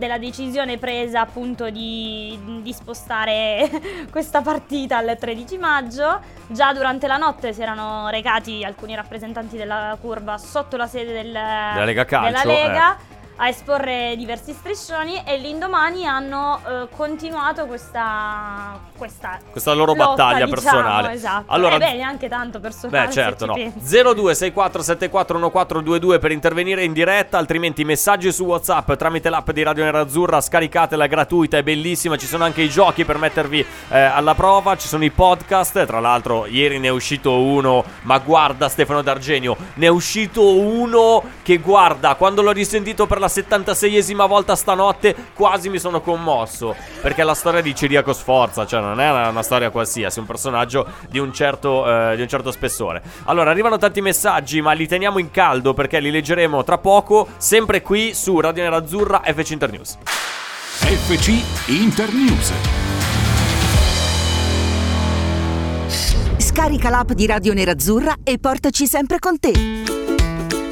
della decisione presa appunto di, di spostare questa partita al 13 maggio. Già durante la notte si erano recati alcuni rappresentanti della curva sotto la sede del- Della Lega Calcio, della Lega eh. A esporre diversi striscioni e l'indomani hanno eh, continuato questa, questa Questa loro lotta, battaglia diciamo, personale. Esatto. Allora- Eh beh, neanche tanto personale. Beh, certo, no. ci pensi. 0264741422 per intervenire in diretta, altrimenti messaggi su WhatsApp tramite l'app di Radio Nerazzurra, scaricatela, è gratuita, è bellissima, ci sono anche i giochi per mettervi eh, alla prova, ci sono i podcast, tra l'altro ieri ne è uscito uno, ma guarda Stefano D'Argenio, ne è uscito uno che guarda, quando l'ho risentito per la 76esima volta stanotte quasi mi sono commosso, perché è la storia di Ciriaco Sforza, cioè non è una, una storia qualsiasi, è un personaggio di un certo, eh, di un certo spessore. Allora, arrivano tanti messaggi, ma li teniamo in caldo perché li leggeremo tra poco, sempre qui su Radio Nerazzurra FC Internews. FC Internews. Scarica l'app di Radio Nerazzurra e portaci sempre con te.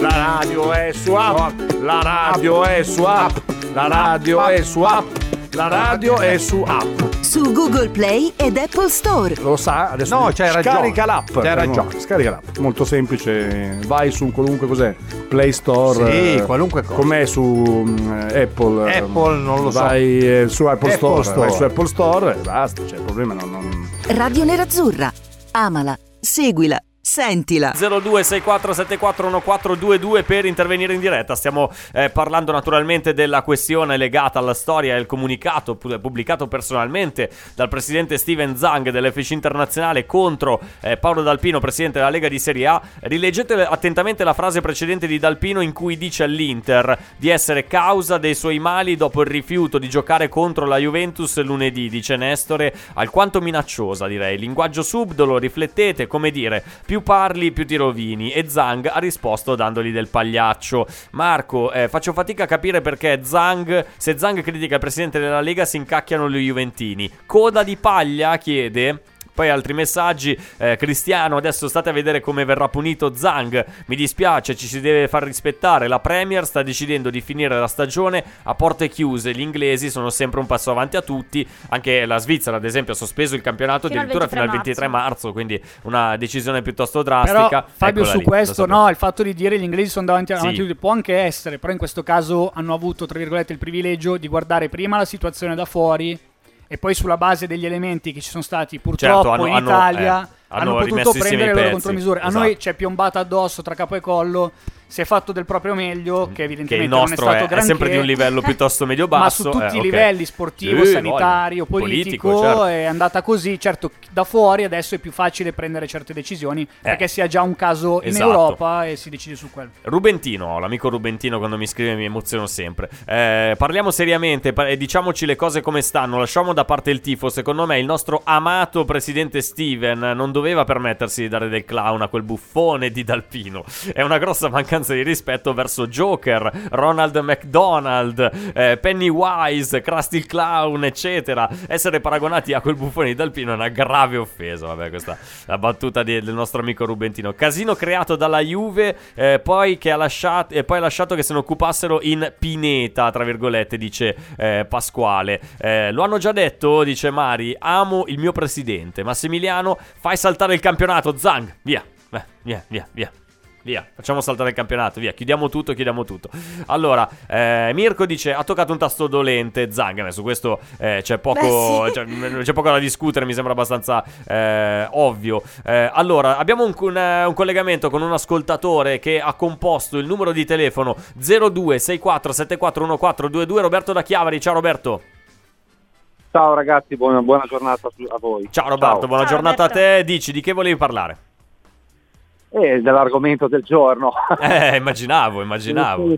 La radio è su app, la radio è su app, la radio è su app, la radio è su app. Su Google Play ed Apple Store. Lo sa, adesso No, c'hai ragione. Scarica l'app. C'hai ragione. Scarica l'app. Molto semplice. Vai su qualunque cos'è. Play Store. Sì, eh, qualunque cosa. Com'è su mm, Apple. eh, Apple, non lo so. Vai eh, su Apple, Apple Store, Store. Vai su Apple Store e basta. Cioè, il problema non. non... Radio Nerazzurra. Amala, seguila, Sentila. 0264741422 per intervenire in diretta. Stiamo eh, parlando naturalmente della questione legata alla storia e il comunicato pu- pubblicato personalmente dal presidente Steven Zang dell'FC Internazionale contro eh, Paolo Dalpino, presidente della Lega di Serie A. Rileggete attentamente la frase precedente di Dalpino in cui dice all'Inter di essere causa dei suoi mali dopo il rifiuto di giocare contro la Juventus lunedì, dice Nestore, alquanto minacciosa direi. Linguaggio subdolo, riflettete, come dire, più parli più ti rovini e Zang ha risposto dandogli del pagliaccio. Marco, eh, faccio fatica a capire perché Zang, se Zang critica il presidente della Lega si incacchiano gli Juventini. Coda di paglia chiede poi altri messaggi. Eh, Cristiano, adesso state a vedere come verrà punito Zang. Mi dispiace, ci si deve far rispettare. La Premier sta decidendo di finire la stagione a porte chiuse. Gli inglesi sono sempre un passo avanti a tutti. Anche la Svizzera, ad esempio, ha sospeso il campionato Fino al addirittura fino al 23 23 marzo. Quindi una decisione piuttosto drastica. Però Fabio Eccola su lì, questo no, il fatto di dire gli inglesi sono davanti, Sì. a tutti può anche essere, però in questo caso hanno avuto tra virgolette il privilegio di guardare prima la situazione da fuori e poi sulla base degli elementi che ci sono stati purtroppo Certo, hanno- in hanno- Italia eh, hanno hanno potuto prendere le loro contromisure. A esatto. noi ci è piombata addosso tra capo e collo, si è fatto del proprio meglio, che che evidentemente il non è stato è, è granché. sempre di un livello piuttosto medio-basso. Ma su tutti eh, i livelli, sportivo, Sì, sanitario, voglia. politico, certo. è andata così. Certo, da fuori adesso è più facile prendere certe decisioni perché si ha già un caso in Eh. esatto. Europa e si decide su quello. Rubentino, l'amico Rubentino quando mi scrive mi emoziono sempre. Eh, parliamo seriamente pa- e diciamoci le cose come stanno. Lasciamo da parte il tifo. Secondo me il nostro amato presidente Steven non doveva permettersi di dare del clown a quel buffone di Dalpino. È una grossa mancanza di rispetto verso Joker, Ronald McDonald, eh, Pennywise, Krusty Clown, eccetera. Essere paragonati a quel buffone di Dalpino è una grave offesa. Vabbè, questa è la battuta di- del nostro amico Rubentino. Casino creato dalla Juve, eh, poi che ha lasciato, e poi ha lasciato che se ne occupassero in pineta, tra virgolette, dice eh, Pasquale. Eh, lo hanno già detto, dice Mari, amo il mio presidente. Massimiliano, fai saltare il campionato, Zang, via, via, via, via. Via, facciamo saltare il campionato, via, chiudiamo tutto, chiudiamo tutto. Allora, eh, Mirko dice, ha toccato un tasto dolente, Zang, su questo eh, c'è, poco, Beh, sì. cioè, mh, c'è poco da discutere, mi sembra abbastanza eh, ovvio. Eh, allora, abbiamo un, un, un collegamento con un ascoltatore che ha composto il numero di telefono 0264741422, Roberto da Chiavari, ciao Roberto. Ciao ragazzi, buona, buona giornata a voi. Ciao Roberto, buona Ciao, giornata Roberto. a te, dici di che volevi parlare? E dell'argomento del giorno. Eh, immaginavo, immaginavo.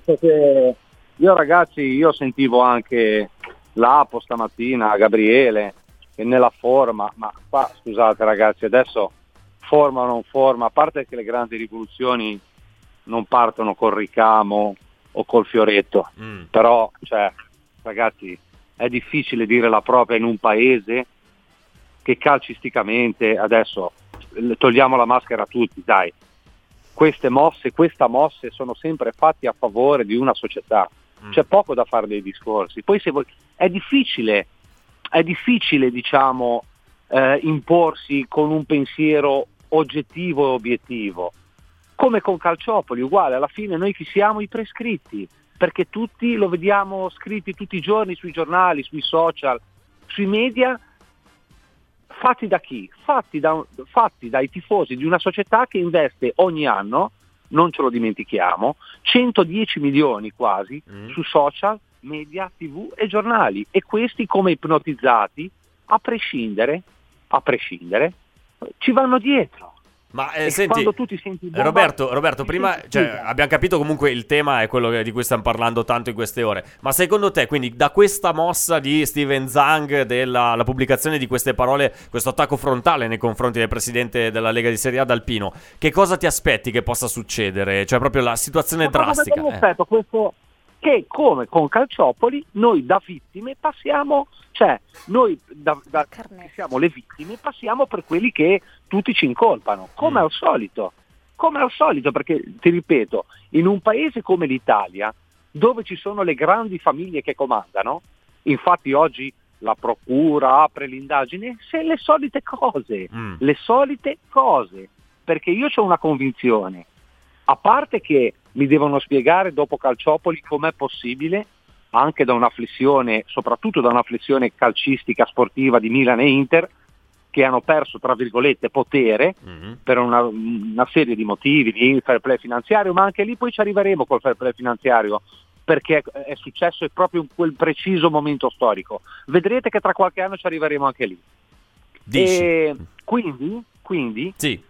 Io ragazzi, io sentivo anche l'Apo stamattina, Gabriele, che nella forma, ma qua scusate ragazzi, adesso forma o non forma, a parte che le grandi rivoluzioni non partono col ricamo o col fioretto, Mm. però cioè, ragazzi è difficile dire la propria in un paese che calcisticamente adesso eh, togliamo la maschera a tutti, dai. Queste mosse, questa mosse sono sempre fatti a favore di una società. Mm. C'è poco da fare dei discorsi. Poi se voi, è difficile, è difficile, diciamo, eh, imporsi con un pensiero oggettivo e obiettivo. Come con Calciopoli, uguale, alla fine noi chi siamo i prescritti, perché tutti lo vediamo scritti tutti i giorni sui giornali, sui social, sui media, fatti da chi? Fatti, da- fatti dai tifosi di una società che investe ogni anno, non ce lo dimentichiamo, 110 milioni quasi Mm. su social, media, tv e giornali e questi come ipnotizzati, a prescindere, a prescindere, ci vanno dietro. Ma eh, senti, bomba- Roberto, Roberto, prima cioè, abbiamo capito comunque il tema è quello di cui stiamo parlando tanto in queste ore. Ma secondo te, quindi, da questa mossa di Steven Zang, della la pubblicazione di queste parole, questo attacco frontale nei confronti del presidente della Lega di Serie A Dalpino, che cosa ti aspetti che possa succedere? Cioè, proprio la situazione Ma drastica. mi eh. aspetto questo che come con Calciopoli noi da vittime passiamo, cioè noi da, da- che siamo le vittime passiamo per quelli che tutti ci incolpano, come Mm. al solito, come al solito perché ti ripeto, in un paese come l'Italia dove ci sono le grandi famiglie che comandano, infatti oggi la procura apre l'indagine, se le solite cose, Mm. le solite cose, perché io ho una convinzione, a parte che mi devono spiegare dopo Calciopoli com'è possibile, anche da una flessione, soprattutto da una flessione calcistica sportiva di Milan e Inter, che hanno perso, tra virgolette, potere Mhm. per una, una serie di motivi, di fair play finanziario, ma anche lì poi ci arriveremo col fair play finanziario perché è successo proprio in quel preciso momento storico. Vedrete che tra qualche anno ci arriveremo anche lì. Dici. E quindi, quindi Sì.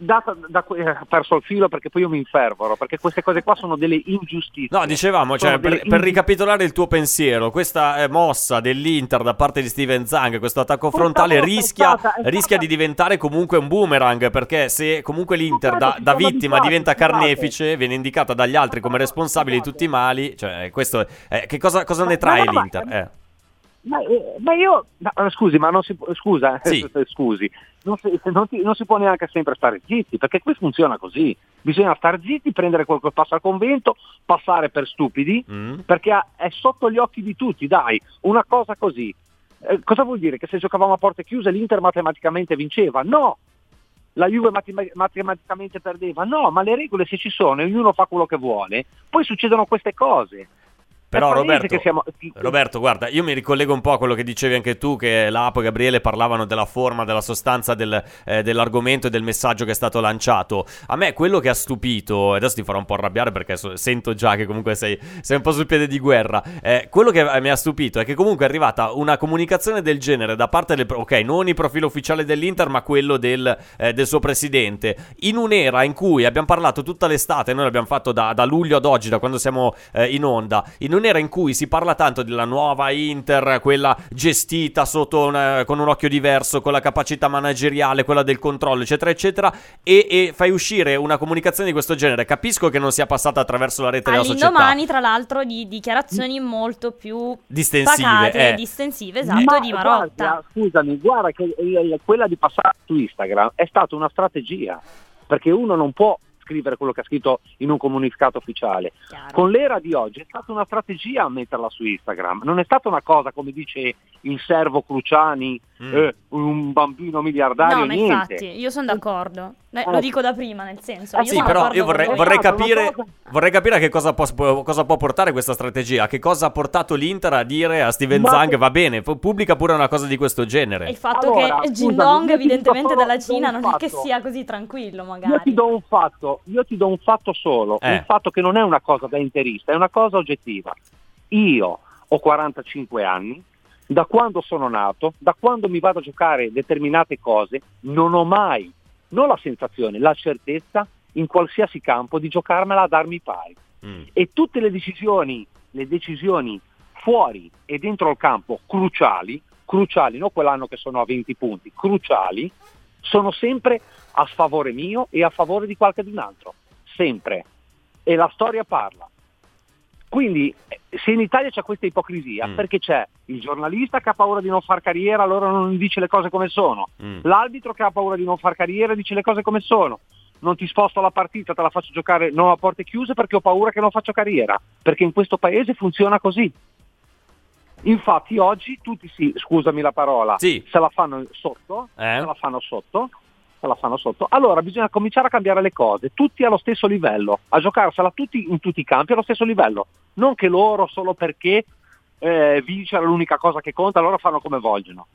Da, da- eh, ho perso il filo perché poi io mi infervoro, perché queste cose qua sono delle ingiustizie. No, dicevamo, cioè, per, delle per ricapitolare il tuo pensiero, questa eh, mossa dell'Inter da parte di Steven Zang, questo attacco frontale è rischia, stata- è rischia di diventare comunque un boomerang, perché se comunque l'Inter da, da vittima diventa carnefice, viene indicata dagli altri come responsabile di tutti i mali, cioè questo, eh, che cosa, cosa ne trae l'Inter? Eh. Ma, eh, ma io, no, eh, scusi, ma non si può, scusa, Sì. scusi, non si, non ti- non si può neanche sempre stare zitti, perché qui funziona così. Bisogna stare zitti, prendere quel che passa al convento, passare per stupidi, Mm. perché è sotto gli occhi di tutti, dai, una cosa così. Eh, cosa vuol dire? Che se giocavamo a porte chiuse l'Inter matematicamente vinceva? No! La Juve matem- matematicamente perdeva? No, ma le regole se ci sono e ognuno fa quello che vuole, poi succedono queste cose. Però Roberto, siamo- Roberto, guarda, io mi ricollego un po' a quello che dicevi anche tu, che Lapo e Gabriele parlavano della forma, della sostanza del- eh, dell'argomento e del messaggio che è stato lanciato. A me quello che ha stupito, e adesso ti farò un po' arrabbiare perché so- sento già che comunque sei, sei un po' sul piede di guerra, eh, quello che eh, mi ha stupito è che comunque è arrivata una comunicazione del genere da parte del... ok, non il profilo ufficiale dell'Inter, ma quello del, eh, del suo presidente, in un'era in cui abbiamo parlato tutta l'estate, noi l'abbiamo fatto da, da luglio ad oggi, da quando siamo eh, in onda, in un'era in cui si parla tanto della nuova Inter, quella gestita sotto una- con un occhio diverso, con la capacità manageriale, quella del controllo, eccetera, eccetera, e, e fai uscire una comunicazione di questo genere. Capisco che non sia passata attraverso la rete della società. All'indomani, tra l'altro, di dichiarazioni molto più Distensive, pacate eh. distensive, esatto, Ma di Marotta. guarda, scusami, guarda che eh, quella di passare su Instagram è stata una strategia, perché uno non può scrivere quello che ha scritto in un comunicato ufficiale. Con l'era di oggi è stata una strategia metterla su Instagram, non è stata una cosa come dice il servo Cruciani, Mm. eh, un bambino miliardario, No, ma niente. infatti, io sono d'accordo. Eh, Eh. Lo dico da prima, nel senso. Eh io Sì, però io vorrei, vorrei capire, cosa- vorrei capire a che cosa, può, cosa può portare questa strategia. A che cosa ha portato l'Inter a dire a Steven Ma- Zang va bene, pu- pubblica pure una cosa di questo E genere. il fatto Allora, che io ti evidentemente dalla Cina, non è che fatto. sia così tranquillo, Io magari. ti do un fatto, io ti do un fatto solo, Eh. un fatto che non è una cosa da interista, è una cosa oggettiva. Io ho 45 anni, da quando sono nato, da quando mi vado a giocare determinate cose, non ho mai, non la sensazione, la certezza in qualsiasi campo di giocarmela a darmi pari. Mm. E tutte le decisioni, le decisioni fuori e dentro il campo cruciali, cruciali, non quell'anno che sono a 20 punti, cruciali, sono sempre a sfavore mio e a favore di qualche di un altro, sempre. E la storia parla. Quindi se in Italia c'è questa ipocrisia, Mm. perché c'è il giornalista che ha paura di non far carriera, allora non dice le cose come sono, Mm. l'arbitro che ha paura di non far carriera dice le cose come sono, non ti sposto la partita, te la faccio giocare non a porte chiuse perché ho paura che non faccio carriera, perché in questo paese funziona così. Infatti oggi tutti si, scusami la parola, Sì. se la fanno sotto, Eh? se la fanno sotto, la fanno sotto. Allora bisogna cominciare a cambiare le cose, tutti allo stesso livello, a giocarsela tutti in tutti i campi allo stesso livello, non che loro solo perché eh, vincere è l'unica cosa che conta, allora fanno come vogliono.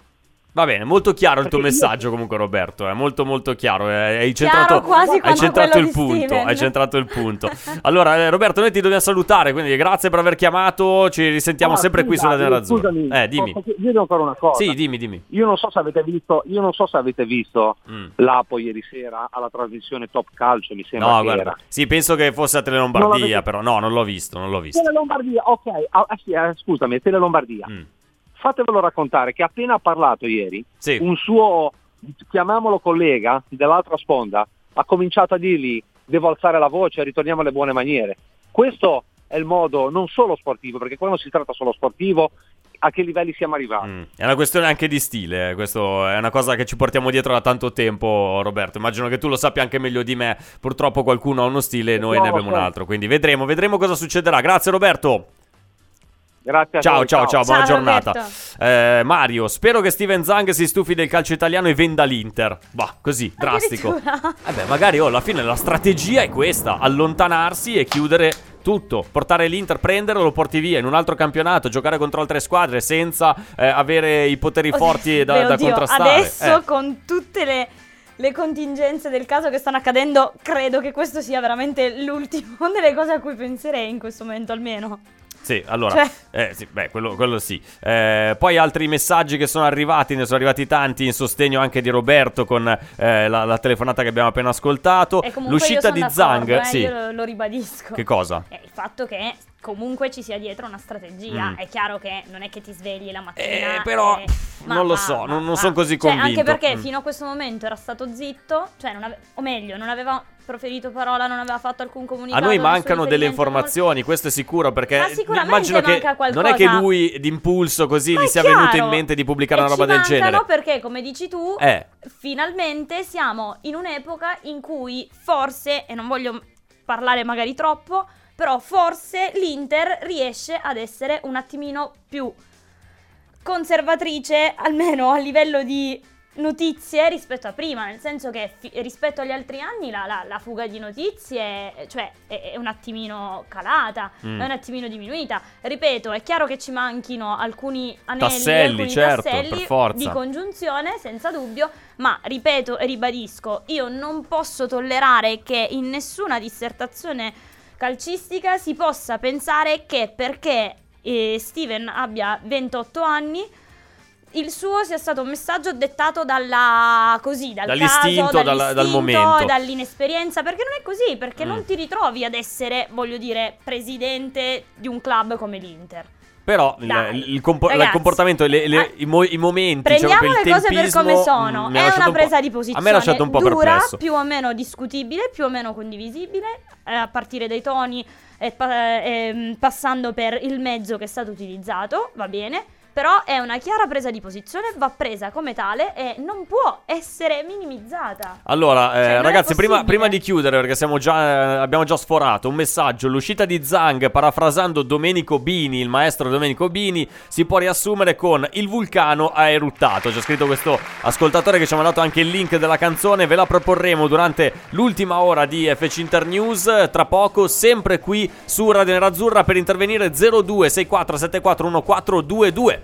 Va bene, molto chiaro il tuo Perché io- messaggio comunque Roberto, è molto molto chiaro, eh, hai centrato, quasi hai centrato il punto, Steven. hai centrato il punto. Allora eh, Roberto, noi ti dobbiamo salutare, quindi grazie per aver chiamato, ci risentiamo Ah, sempre qui sulla Nerazzurra. scusami, Eh, dimmi. posso dire ancora una cosa? Sì, dimmi, dimmi. Io non so se avete visto, io non so se avete visto Mm. l'Apo ieri sera alla trasmissione Top Calcio, mi sembra No, guarda, era. sì, penso che fosse a Tele Lombardia, però no, non l'ho visto, non l'ho visto. Tele Lombardia, ok, ah, sì, eh, scusami, Tele Lombardia. Mm. Fatevelo raccontare che appena ha parlato ieri, Sì. un suo, chiamiamolo collega dell'altra sponda, ha cominciato a dirgli devo alzare la voce, ritorniamo alle buone maniere. Questo è il modo non solo sportivo, perché qua non si tratta solo sportivo, a che livelli siamo arrivati. Mm. È una questione anche di stile, eh, questo è una cosa che ci portiamo dietro da tanto tempo, Roberto. Immagino che tu lo sappia anche meglio di me. Purtroppo qualcuno ha uno stile e noi No, ne abbiamo un certo. altro, quindi vedremo, vedremo cosa succederà. Grazie Roberto. Grazie a Ciao, voi, ciao, ciao, buona Ciao, giornata. Roberto. Eh, Mario, spero che Steven Zang si stufi del calcio italiano e venda l'Inter. Bah, così, drastico. Vabbè, magari oh, alla fine la strategia è questa: allontanarsi e chiudere tutto. Portare l'Inter, prenderlo, lo porti via in un altro campionato, giocare contro altre squadre senza eh, avere i poteri forti da, Beh, da oddio, contrastare. Adesso, Eh. con tutte le, le contingenze del caso che stanno accadendo, credo che questo sia veramente l'ultimo delle cose a cui penserei in questo momento, almeno. Sì, allora, Cioè- eh, sì, beh, quello, quello sì. Eh, poi altri messaggi che sono arrivati, ne sono arrivati tanti in sostegno anche di Roberto con eh, la, la telefonata che abbiamo appena ascoltato. E comunque L'uscita di d'accordo, eh, sì. io lo, ribadisco. Che cosa? Eh, il fatto che comunque ci sia dietro una strategia. Mm. È chiaro che non è che ti svegli la mattina. Eh, però, e- non lo so, va, non, non sono così Cioè, convinto. anche perché Mm. fino a questo momento era stato zitto, cioè ave- o meglio, non aveva proferito parola, non aveva fatto alcun A comunicato. noi nessun mancano delle informazioni, questo è sicuro, perché immagino che non è che lui d'impulso così Ma gli sia venuto in chiaro. mente di pubblicare E una roba del genere. mancano perché, come dici tu, Eh. finalmente siamo in un'epoca in cui forse, e non voglio parlare magari troppo, però forse l'Inter riesce ad essere un attimino più conservatrice, almeno a livello di notizie rispetto a prima, nel senso che fi- rispetto agli altri anni la, la- la fuga di notizie cioè, è, è un attimino calata, Mm. è un attimino diminuita. Ripeto, è chiaro che ci manchino alcuni anelli, Tasselli, alcuni certo, tasselli di congiunzione, senza dubbio, ma ripeto e ribadisco, io non posso tollerare che in nessuna dissertazione calcistica si possa pensare che perché eh, Steven abbia 28 anni il suo sia stato un messaggio dettato dalla così dal Dall'istinto, caso, dal- dal dall'istinto momento. dall'inesperienza perché non è così perché Mm. non ti ritrovi ad essere voglio dire presidente di un club come l'Inter Però il, Dai, il compo- il ragazzi, comportamento, le- le- i, mo- i momenti, diciamo, Prendiamo il le cose per come sono. mm, ha È una un presa di A posizione me ha lasciato un po' dura, perplesso. più o meno discutibile, più o meno condivisibile, eh, a partire dai toni e ehm, passando per il mezzo che è stato utilizzato, va bene. Però è una chiara presa di posizione, va presa come tale e non può essere minimizzata. Allora, eh, Cioè, è ragazzi, prima, prima di chiudere, perché siamo già, eh, abbiamo già sforato un messaggio. L'uscita di Zhang, parafrasando Domenico Bini, il maestro Domenico Bini, si può riassumere con il vulcano ha eruttato. C'è scritto questo ascoltatore che ci ha mandato anche il link della canzone. Ve la proporremo durante l'ultima ora di FC Internews. Tra poco, sempre qui su Radio Nerazzurra per intervenire 02 64 74 1422.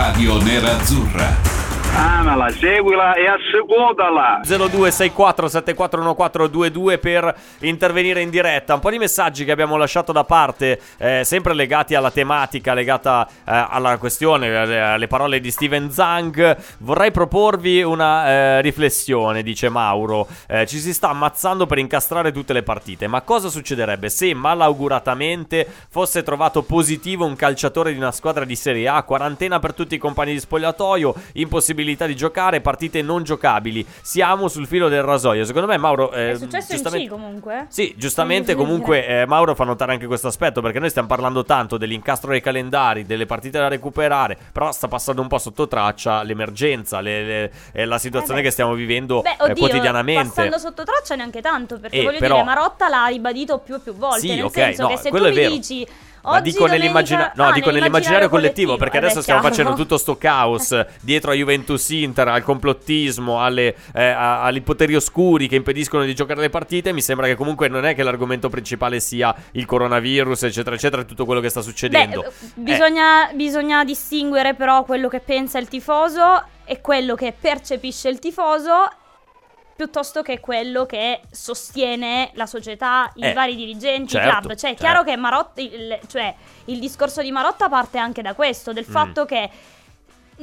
Radio Nerazzurra. Amala, seguila e assecondala. 0264741422 per intervenire in diretta. Un po' di messaggi che abbiamo lasciato da parte, eh, sempre legati alla tematica, legata eh, alla questione, alle, alle parole di Steven Zhang. Vorrei proporvi una eh, riflessione, dice Mauro. Eh, ci si sta ammazzando per incastrare tutte le partite, ma cosa succederebbe se malauguratamente fosse trovato positivo un calciatore di una squadra di Serie A, quarantena per tutti i compagni di spogliatoio, impossibilità di giocare, partite non giocabili. Siamo sul filo del rasoio. Secondo me, Mauro. eh, È successo in C comunque. sì, giustamente comunque eh, Mauro fa notare anche questo aspetto perché noi stiamo parlando tanto dell'incastro dei calendari, delle partite da recuperare, però sta passando un po' sotto traccia l'emergenza, le- le- eh, la situazione che stiamo vivendo Beh, eh, oddio, quotidianamente. passando sotto traccia neanche tanto, perché Eh, voglio però- dire, Marotta l'ha ribadito più e più volte, Sì, nel ok, senso no, che se tu mi vero. Dici Ma oggi dico, nell'immagina- no, ah, dico nell'immaginario collettivo, perché vabbè, adesso stiamo chiaro. facendo tutto sto caos dietro a Juventus Inter, al complottismo, alle, eh, a- agli poteri oscuri che impediscono di giocare le partite. Mi sembra che comunque non è che l'argomento principale sia il coronavirus, eccetera, eccetera, e tutto quello che sta succedendo. Beh, Eh, bisogna, bisogna distinguere però quello che pensa il tifoso e quello che percepisce il tifoso piuttosto che quello che sostiene la società, i Eh, vari dirigenti, certo, i club. Cioè, è certo. chiaro che Marotta, il, cioè, il discorso di Marotta parte anche da questo, del Mm. fatto che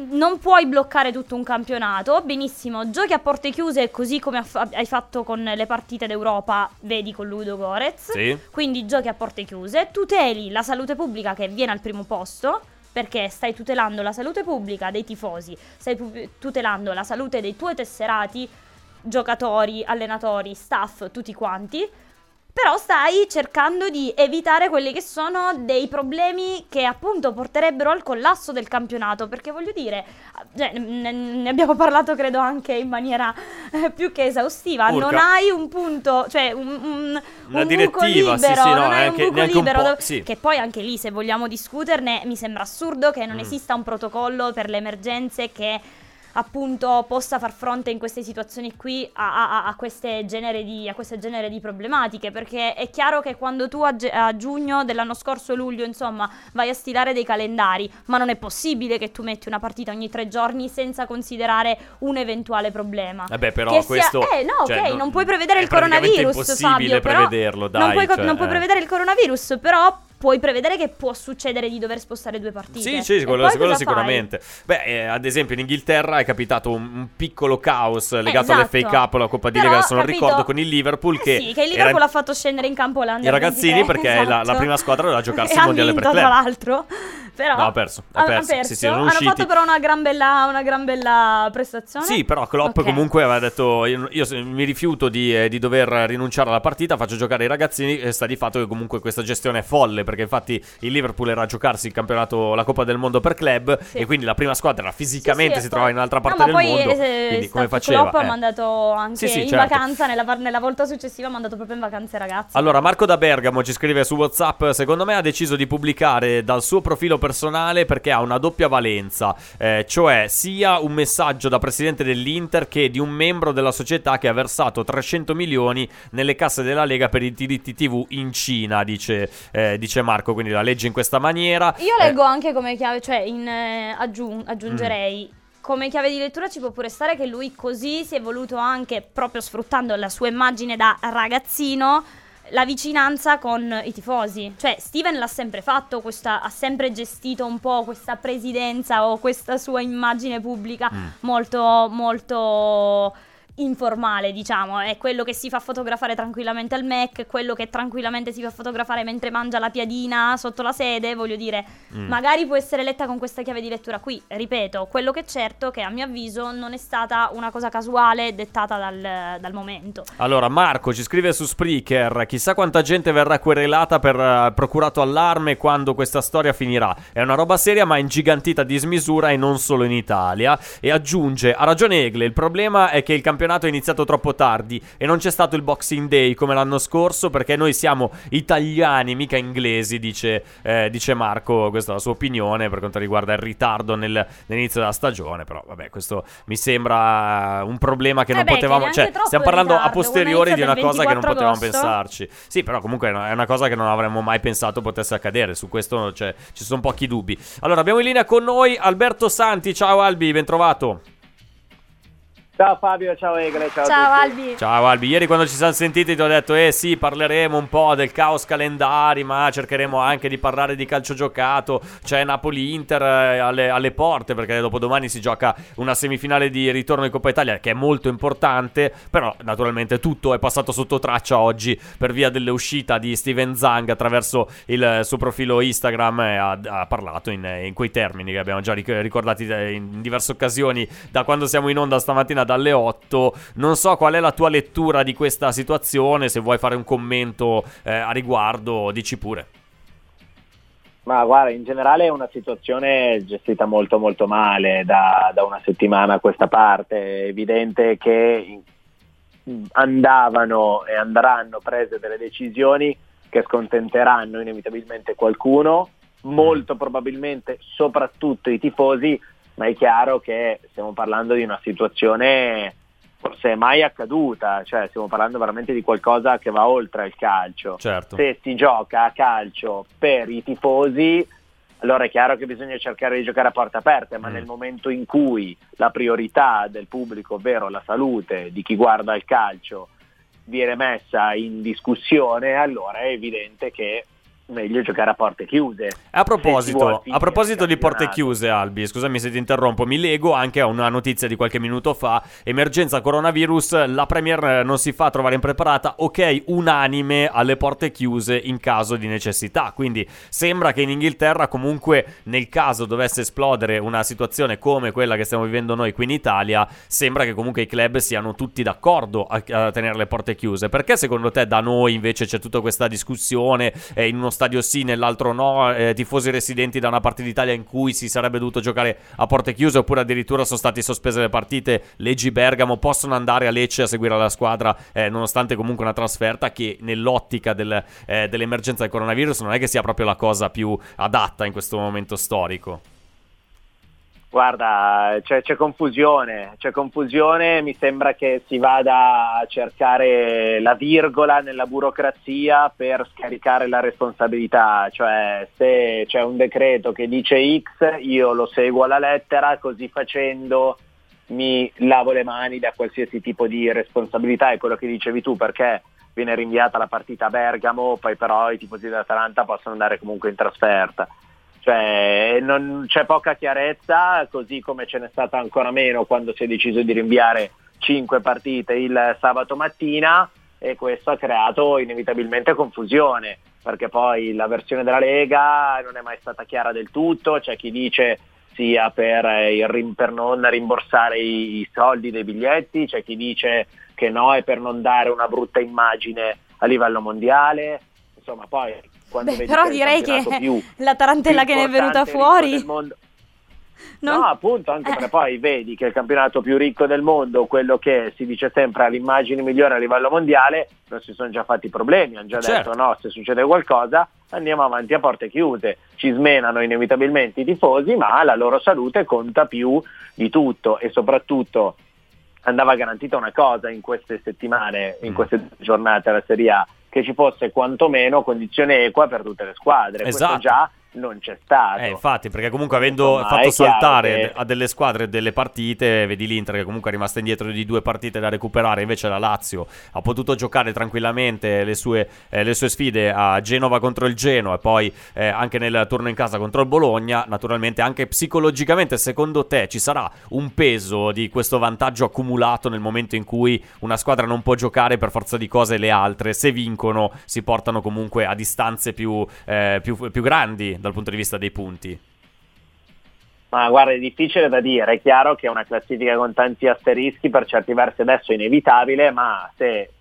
non puoi bloccare tutto un campionato. Benissimo, giochi a porte chiuse così come hai fatto con le partite d'Europa, vedi con Ludo Gorez. Sì. Quindi giochi a porte chiuse, tuteli la salute pubblica che viene al primo posto. Perché stai tutelando la salute pubblica dei tifosi, stai tutelando la salute dei tuoi tesserati, giocatori, allenatori, staff, tutti quanti. Però stai cercando di evitare quelli che sono dei problemi che appunto porterebbero al collasso del campionato. Perché voglio dire, cioè, ne, abbiamo parlato credo anche in maniera eh, più che esaustiva. Urca. Non hai un punto, cioè un, un, Una un direttiva, buco libero, sì, no, non hai neanche- un buco un libero. sì. Che poi anche lì, se vogliamo discuterne, mi sembra assurdo che non Mm. esista un protocollo per le emergenze che appunto possa far fronte in queste situazioni qui a, a- a queste genere di, a queste genere di problematiche perché è chiaro che quando tu a, a giugno dell'anno scorso luglio insomma vai a stilare dei calendari ma non è possibile che tu metti una partita ogni tre giorni senza considerare un eventuale problema Eh beh, però Che sia- questo- eh no cioè, ok non- non puoi prevedere è il coronavirus impossibile Fabio prevederlo, non dai, puoi, co- cioè, non puoi eh. prevedere il coronavirus però puoi prevedere che può succedere di dover spostare due partite Sì, sì, quello, quello sicuramente. Beh, eh, ad esempio in Inghilterra è capitato un, un piccolo caos legato esatto. all'FA Cup, la Coppa di Però, Lega, se non capito? ricordo, con il Liverpool che, Eh sì, che il Liverpool era- ha fatto scendere in campo l'Under i ragazzini 23, perché la, la esatto. prima squadra doveva giocarsi il mondiale per vinto, club. tra l'altro. Però No, ha perso, ha ha- ha perso. perso. Sì, sì, Hanno usciti. fatto però una gran bella, una gran bella prestazione. Sì, però Klopp Ok. comunque aveva detto: Io, io mi rifiuto di, eh, di dover rinunciare alla partita, faccio giocare i ragazzini. E sta di fatto che comunque questa gestione è folle. Perché infatti il Liverpool era a giocarsi il campionato, la Coppa del Mondo per club. Sì. E quindi la prima squadra fisicamente Sì, sì, si trovava in un'altra No, parte ma del poi mondo. eh, Quindi come faceva? Klopp ha Eh. mandato anche in certo. vacanza, nella, nella volta successiva ha mandato proprio in vacanza i ragazzi. Allora, Marco da Bergamo ci scrive su WhatsApp: Secondo me ha deciso di pubblicare dal suo profilo personale perché ha una doppia valenza, eh, cioè sia un messaggio da presidente dell'Inter che di un membro della società che ha versato 300 milioni nelle casse della Lega per i diritti TV in Cina, dice, eh, dice Marco. Quindi la legge in questa maniera. Io Eh, leggo anche come chiave, cioè in, eh, aggiung- aggiungerei. Mm. Come chiave di lettura ci può pure stare che lui così si è voluto anche, proprio sfruttando la sua immagine da ragazzino, la vicinanza con i tifosi. Cioè, Steven l'ha sempre fatto, questa- ha sempre gestito un po' questa presidenza o questa sua immagine pubblica Mm. molto, molto informale, diciamo, è quello che si fa fotografare tranquillamente al Mac, quello che tranquillamente si fa fotografare mentre mangia la piadina sotto la sede, voglio dire, Mm. magari può essere letta con questa chiave di lettura qui, ripeto, quello che è certo che a mio avviso non è stata una cosa casuale dettata dal, dal momento. Allora, Marco ci scrive su Spreaker: Chissà quanta gente verrà querelata per eh, procurato allarme quando questa storia finirà. È una roba seria, ma ingigantita a dismisura e non solo in Italia. E aggiunge: Ha ragione Egle. Il problema è che il campionato è iniziato troppo tardi e non c'è stato il Boxing Day come l'anno scorso perché noi siamo italiani, mica inglesi, dice, eh, dice Marco. Questa è la sua opinione per quanto riguarda il ritardo nel- nell'inizio della stagione. Però, vabbè, questo mi sembra un problema che Eh non beh, che potevamo. neanche Cioè, stiamo parlando a ritardo, posteriori di una cosa che non 24 potevamo agosto. pensarci. Sì, però comunque è una cosa che non avremmo mai pensato potesse accadere. Su questo cioè, ci sono pochi dubbi. Allora, abbiamo in linea con noi Alberto Santi. Ciao Albi, ben trovato. Ciao Fabio, ciao Egle, ciao, Ciao. Albi. Ciao Albi, ieri quando ci siamo sentiti ti ho detto eh sì parleremo un po' del caos calendari ma cercheremo anche di parlare di calcio giocato, c'è Napoli-Inter eh, alle, alle porte perché dopo domani si gioca una semifinale di ritorno in Coppa Italia che è molto importante, però naturalmente tutto è passato sotto traccia oggi per via dell'uscita di Steven Zang attraverso il suo profilo Instagram e ha, ha parlato in, in quei termini che abbiamo già ric- ricordati eh, in diverse occasioni da quando siamo in onda stamattina dalle 8. Non so qual è la tua lettura di questa situazione, se vuoi fare un commento eh, a riguardo, dici pure. Ma guarda, in generale è una situazione gestita molto molto male da, da una settimana a questa parte. È evidente che andavano e andranno prese delle decisioni che scontenteranno inevitabilmente qualcuno, molto probabilmente soprattutto i tifosi, ma è chiaro che stiamo parlando di una situazione forse mai accaduta, cioè stiamo parlando veramente di qualcosa che va oltre il calcio. Certo. Se si gioca a calcio per i tifosi, allora è chiaro che bisogna cercare di giocare a porte aperte, ma Mm. nel momento in cui la priorità del pubblico, ovvero la salute di chi guarda il calcio, viene messa in discussione, allora è evidente che meglio giocare a porte chiuse. A proposito, a proposito di porte chiuse, Albi, scusami se ti interrompo, mi lego anche a una notizia di qualche minuto fa. Emergenza coronavirus, la Premier non si fa trovare impreparata, ok, unanime alle porte chiuse in caso di necessità. Quindi sembra che in Inghilterra comunque nel caso dovesse esplodere una situazione come quella che stiamo vivendo noi qui in Italia, sembra che comunque i club siano tutti d'accordo a, a tenere le porte chiuse. Perché secondo te da noi invece c'è tutta questa discussione eh, in uno stadio sì, nell'altro no, eh, tifosi residenti da una parte d'Italia in cui si sarebbe dovuto giocare a porte chiuse oppure addirittura sono state sospese le partite, Leggi Bergamo possono andare a Lecce a seguire la squadra eh, nonostante comunque una trasferta che nell'ottica del, eh, dell'emergenza del coronavirus non è che sia proprio la cosa più adatta in questo momento storico. Guarda, c'è, c'è confusione, c'è confusione, mi sembra che si vada a cercare la virgola nella burocrazia per scaricare la responsabilità, cioè se c'è un decreto che dice X io lo seguo alla lettera, così facendo mi lavo le mani da qualsiasi tipo di responsabilità, è quello che dicevi tu, perché viene rinviata la partita a Bergamo, poi però i tifosi dell'Atalanta possono andare comunque in trasferta. Cioè, non, c'è poca chiarezza, così come ce n'è stata ancora meno quando si è deciso di rinviare cinque partite il sabato mattina e questo ha creato inevitabilmente confusione perché poi la versione della Lega non è mai stata chiara del tutto, c'è chi dice sia per, il per non rimborsare i soldi dei biglietti, c'è chi dice che no è per non dare una brutta immagine a livello mondiale, insomma poi quando Beh, vedi però direi che più la tarantella più che ne è venuta fuori. non- No, appunto, anche perché poi vedi che il campionato più ricco del mondo, quello che si dice sempre ha l'immagine migliore a livello mondiale, non si sono già fatti problemi, hanno già Certo. detto no, se succede qualcosa andiamo avanti a porte chiuse, ci smenano inevitabilmente i tifosi, ma la loro salute conta più di tutto e soprattutto andava garantita una cosa in queste settimane, in queste giornate alla Serie A, che ci fosse quantomeno condizione equa per tutte le squadre. Esatto. Questo già non c'è stato. Eh, infatti, perché comunque avendo Insomma, fatto saltare che- a delle squadre delle partite, vedi l'Inter che comunque è rimasta indietro di due partite da recuperare, invece la Lazio ha potuto giocare tranquillamente le sue, eh, le sue sfide a Genova contro il Genoa e poi eh, anche nel turno in casa contro il Bologna, naturalmente anche psicologicamente secondo te ci sarà un peso di questo vantaggio accumulato nel momento in cui una squadra non può giocare per forza di cose le altre, se vincono si portano comunque a distanze più, eh, più- più grandi dal punto di vista dei punti. Ma guarda, è difficile da dire, è chiaro che è una classifica con tanti asterischi, per certi versi adesso è inevitabile, ma se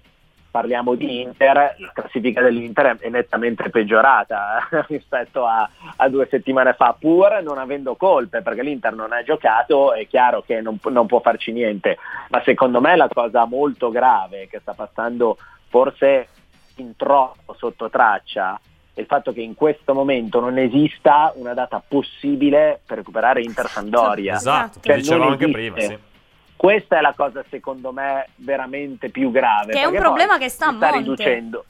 parliamo di Inter, la classifica dell'Inter è nettamente peggiorata eh, rispetto a, a due settimane fa, pur non avendo colpe, perché l'Inter non ha giocato, è chiaro che non, non può farci niente, ma secondo me la cosa molto grave che sta passando forse in troppo sotto traccia è il fatto che in questo momento non esista una data possibile per recuperare Inter Sandoria. Esatto, Cioè, dicevamo non anche esiste. prima, sì. Questa è la cosa secondo me veramente più grave. Che è un problema che sta sta riducendo.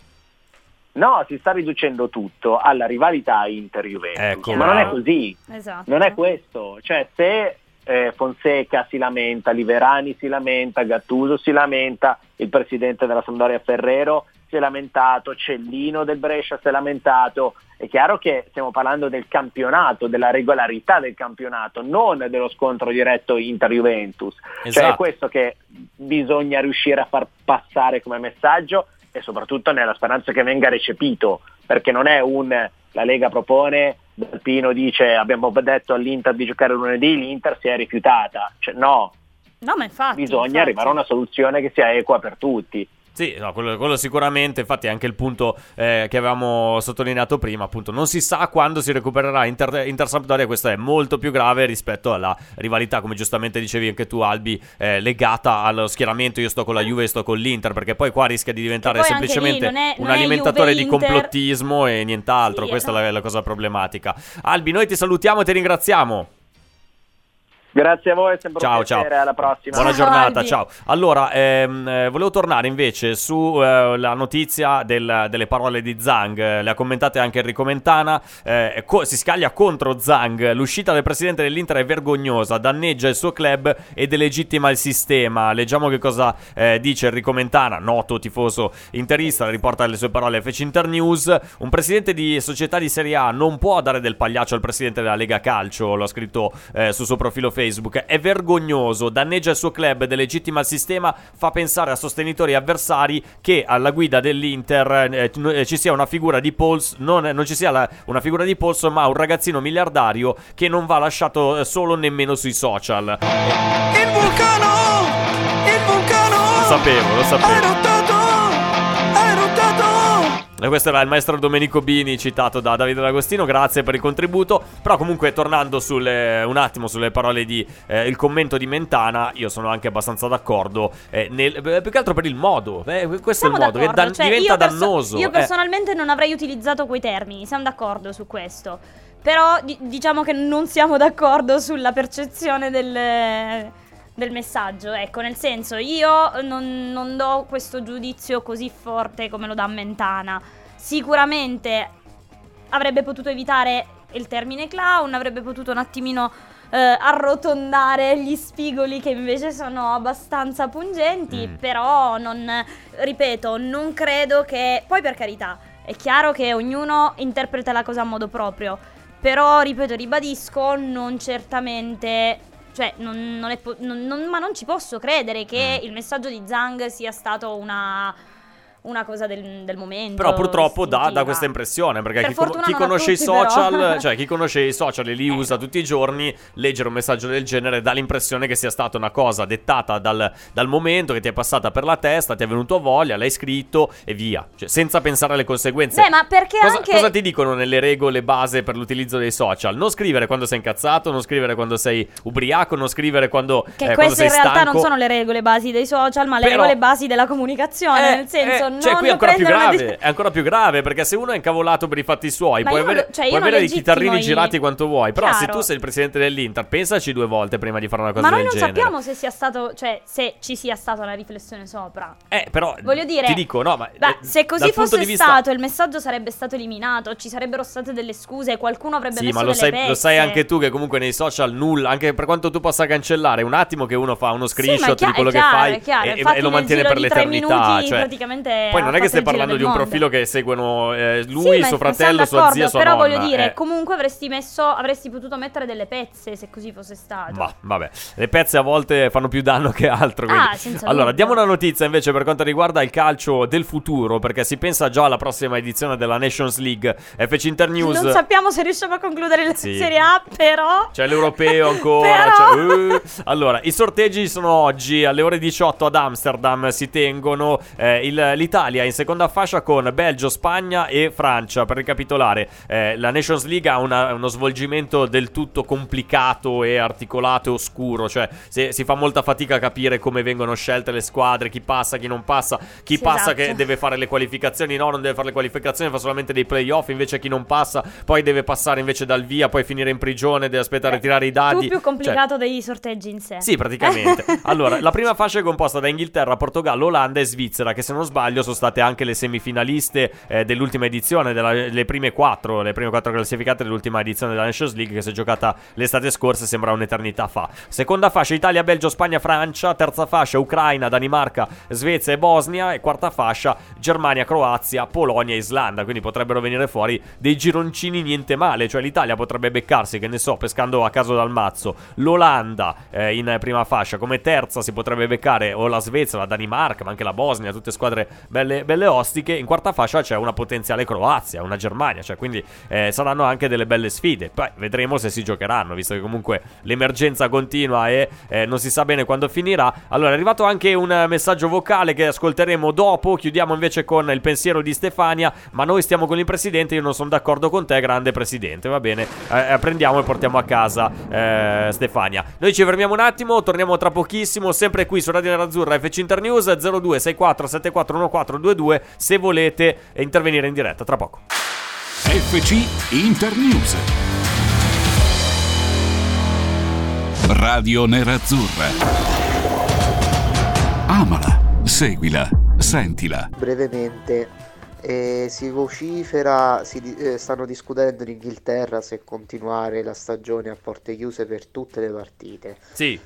No, si sta riducendo tutto alla rivalità Inter-Juventus. Ecco, ma non è così. Esatto. Non è questo. Cioè, se eh, Fonseca si lamenta, Liverani si lamenta, Gattuso si lamenta, il presidente della Sampdoria Ferrero si è lamentato, Cellino del Brescia si è lamentato, è chiaro che stiamo parlando del campionato, della regolarità del campionato, non dello scontro diretto Inter-Juventus. Cioè Esatto. è questo che bisogna riuscire a far passare come messaggio e soprattutto nella speranza che venga recepito, perché non è un la Lega propone, Dalpino dice abbiamo detto all'Inter di giocare lunedì, l'Inter si è rifiutata. Cioè, no, No, ma infatti. bisogna infatti. arrivare a una soluzione che sia equa per tutti. Sì, no, quello, quello sicuramente, infatti è anche il punto eh, che avevamo sottolineato prima, appunto, non si sa quando si recupererà Inter, Inter Sampdoria, questo è molto più grave rispetto alla rivalità, come giustamente dicevi anche tu Albi, eh, legata allo schieramento, io sto con la Juve e sto con l'Inter, perché poi qua rischia di diventare semplicemente non è- un non è alimentatore di complottismo e nient'altro, Sì, questa è esatto. la, la cosa problematica. Albi, noi ti salutiamo e ti ringraziamo. Grazie a voi, è sempre Ciao, un piacere, ciao. alla prossima. Buona giornata, ciao. Allora, ehm, eh, volevo tornare invece sulla notizia del- delle parole di Zhang. Eh, Le ha commentate anche Enrico Mentana. Eh, co- si scaglia contro Zhang. L'uscita del presidente dell'Inter è vergognosa, danneggia il suo club e delegittima il sistema. Leggiamo che cosa eh, dice Enrico Mentana, noto tifoso interista. Riporta le sue parole a FC Internews. Un presidente di società di Serie A non può dare del pagliaccio al presidente della Lega Calcio. Lo ha scritto eh, sul suo profilo Facebook. È vergognoso, danneggia il suo club, delegittima il sistema, fa pensare a sostenitori avversari che alla guida dell'Inter eh, eh, ci sia una figura di polso, non, non ci sia la- una figura di polso, ma un ragazzino miliardario che non va lasciato eh, solo nemmeno sui social. Il vulcano! Il vulcano! Lo sapevo, lo sapevo. E questo era il maestro Domenico Bini citato da Davide D'Agostino, grazie per il contributo. Però comunque tornando sulle- un attimo sulle parole di eh, il commento di Mentana, io sono anche abbastanza d'accordo, eh, nel- eh, più che altro per il modo, eh, questo Siamo è il modo, che dan- cioè, diventa io perso- dannoso. Io eh. personalmente non avrei utilizzato quei termini, siamo d'accordo su questo. Però di- diciamo che non siamo d'accordo sulla percezione del, del messaggio. Ecco, nel senso, io non, non do questo giudizio così forte come lo dà Mentana. Sicuramente avrebbe potuto evitare il termine clown, avrebbe potuto un attimino eh, arrotondare gli spigoli che invece sono abbastanza pungenti, Mm. però non, ripeto, non credo che... Poi per carità, è chiaro che ognuno interpreta la cosa a modo proprio, però, ripeto, ribadisco, non certamente... Cioè, non, non è non- ma non ci posso credere che Mm. il messaggio di Zhang sia stato una, una cosa del, del momento. Però purtroppo dà, dà questa impressione perché Per chi, fortuna chi a conosce i tutti, però. social, cioè chi conosce i social e li usa tutti i giorni, leggere un messaggio del genere dà l'impressione che sia stata una cosa dettata dal, dal momento che ti è passata per la testa, ti è venuto voglia, l'hai scritto e via, cioè senza pensare alle conseguenze. Beh, ma perché Cosa, anche... cosa ti dicono nelle regole base per l'utilizzo dei social? Non scrivere quando sei incazzato, non scrivere quando sei ubriaco, non scrivere quando, Che eh, quando queste sei in realtà stanco. non sono le regole basi dei social, ma le Però- regole basi della comunicazione. Eh, nel senso, eh, non cioè, qui è ancora più grave. di- È ancora più grave perché se uno è incavolato per i fatti suoi, Ma puoi io avere, cioè, io puoi non avere dei chitarrini i- girati quanto vuoi. Però se Chiaro. tu sei il presidente dell'Inter, pensaci due volte prima di fare una cosa Ma noi del non genere. sappiamo se sia stato, cioè, se ci sia stata una riflessione sopra. Eh, però Voglio dire, ti dico, no, ma Beh, eh, se così fosse vista- stato, il messaggio sarebbe stato eliminato, ci sarebbero state delle scuse, qualcuno avrebbe Sì, messo ma lo sai, lo sai anche tu che comunque nei social nulla, anche per quanto tu possa cancellare, un attimo che uno fa uno screenshot chia- di quello chiaro, che fai chiaro. e- e, lo mantiene per l'eternità. minuti cioè, praticamente poi ha non è che stai parlando di un mondo. profilo che seguono eh, Sì, lui, ma- suo fratello, sua zia, sua Però nonna. voglio dire, eh. comunque avresti messo, avresti potuto mettere delle pezze se così fosse stato. Ma vabbè, le pezze a volte fanno più danno che altro. quindi. Ah, senza allora, diamo una notizia invece per quanto riguarda il calcio del futuro, perché si pensa già alla prossima edizione della Nations League. FC Internews. Non sappiamo se riusciamo a concludere la Sì. Serie A, però... C'è l'europeo ancora. Però- c'è- uh. Allora, i sorteggi sono oggi alle ore 18 ad Amsterdam. Si tengono eh, il- l'Italia in seconda fascia con Belgio, Spagna e Francia. Per ricapitolare, eh, la Nations League ha una- uno svolgimento del tutto complicato e articolato e oscuro. Cioè, se- si fa molta fatica a capire come vengono scelte le squadre, chi passa, chi non passa, chi Sì, passa esatto. che deve fare le qualificazioni. No, non deve fare le qualificazioni, fa solamente dei playoff. Invece chi non passa, poi deve passare invece dal via, poi finire in prigione, deve aspettare a tirare i Tu dadi. più Cioè, complicato dei sorteggi in sé. sì, praticamente. allora, la prima fascia è composta da Inghilterra, Portogallo, Olanda e Svizzera, che se non sbaglio sono state anche le semifinaliste eh, dell'ultima edizione, della- le prime quattro, le prime quattro classificate dell'ultima edizione della Nations League, che si è giocata l'estate scorsa, sembra un'eternità fa. Seconda fascia Italia, Belgio, Spagna, Francia, terza fascia Ucraina, Danimarca, Svezia e Bosnia, e quarta fascia Germania, Croazia, Polonia e Islanda, quindi potrebbero venire fuori dei gironcini niente male, cioè l'Italia potrebbe beccarsi, che ne so, pescando a caso dal mazzo, l'Olanda eh, in prima fascia, come terza si potrebbe beccare o la Svezia, la Danimarca, ma anche la Bosnia, tutte squadre belle, belle ostiche, in quarta fascia c'è una potenziale Croazia, una Germania, cioè quindi eh, saranno anche delle belle sfide, poi vedremo se si giocheranno, visto che comunque l'emergenza continua e eh, non si sa bene quando finirà. Allora è arrivato anche un messaggio vocale che ascolteremo dopo, chiudiamo invece con il pensiero di Stefania, ma noi stiamo con il presidente, io non sono d'accordo con te, grande presidente, va bene, Eh, eh, prendiamo e portiamo a casa eh, Stefania. Noi ci fermiamo un attimo, torniamo tra pochissimo, sempre qui su Radio Nerazzurra FC Internews 0264 741422 se volete intervenire in diretta tra poco. FC Internews. Radio Radio Nerazzurra. Amala, seguila, sentila. brevemente eh, si vocifera, si eh, stanno discutendo in Inghilterra se continuare la stagione a porte chiuse per tutte le partite. Sì.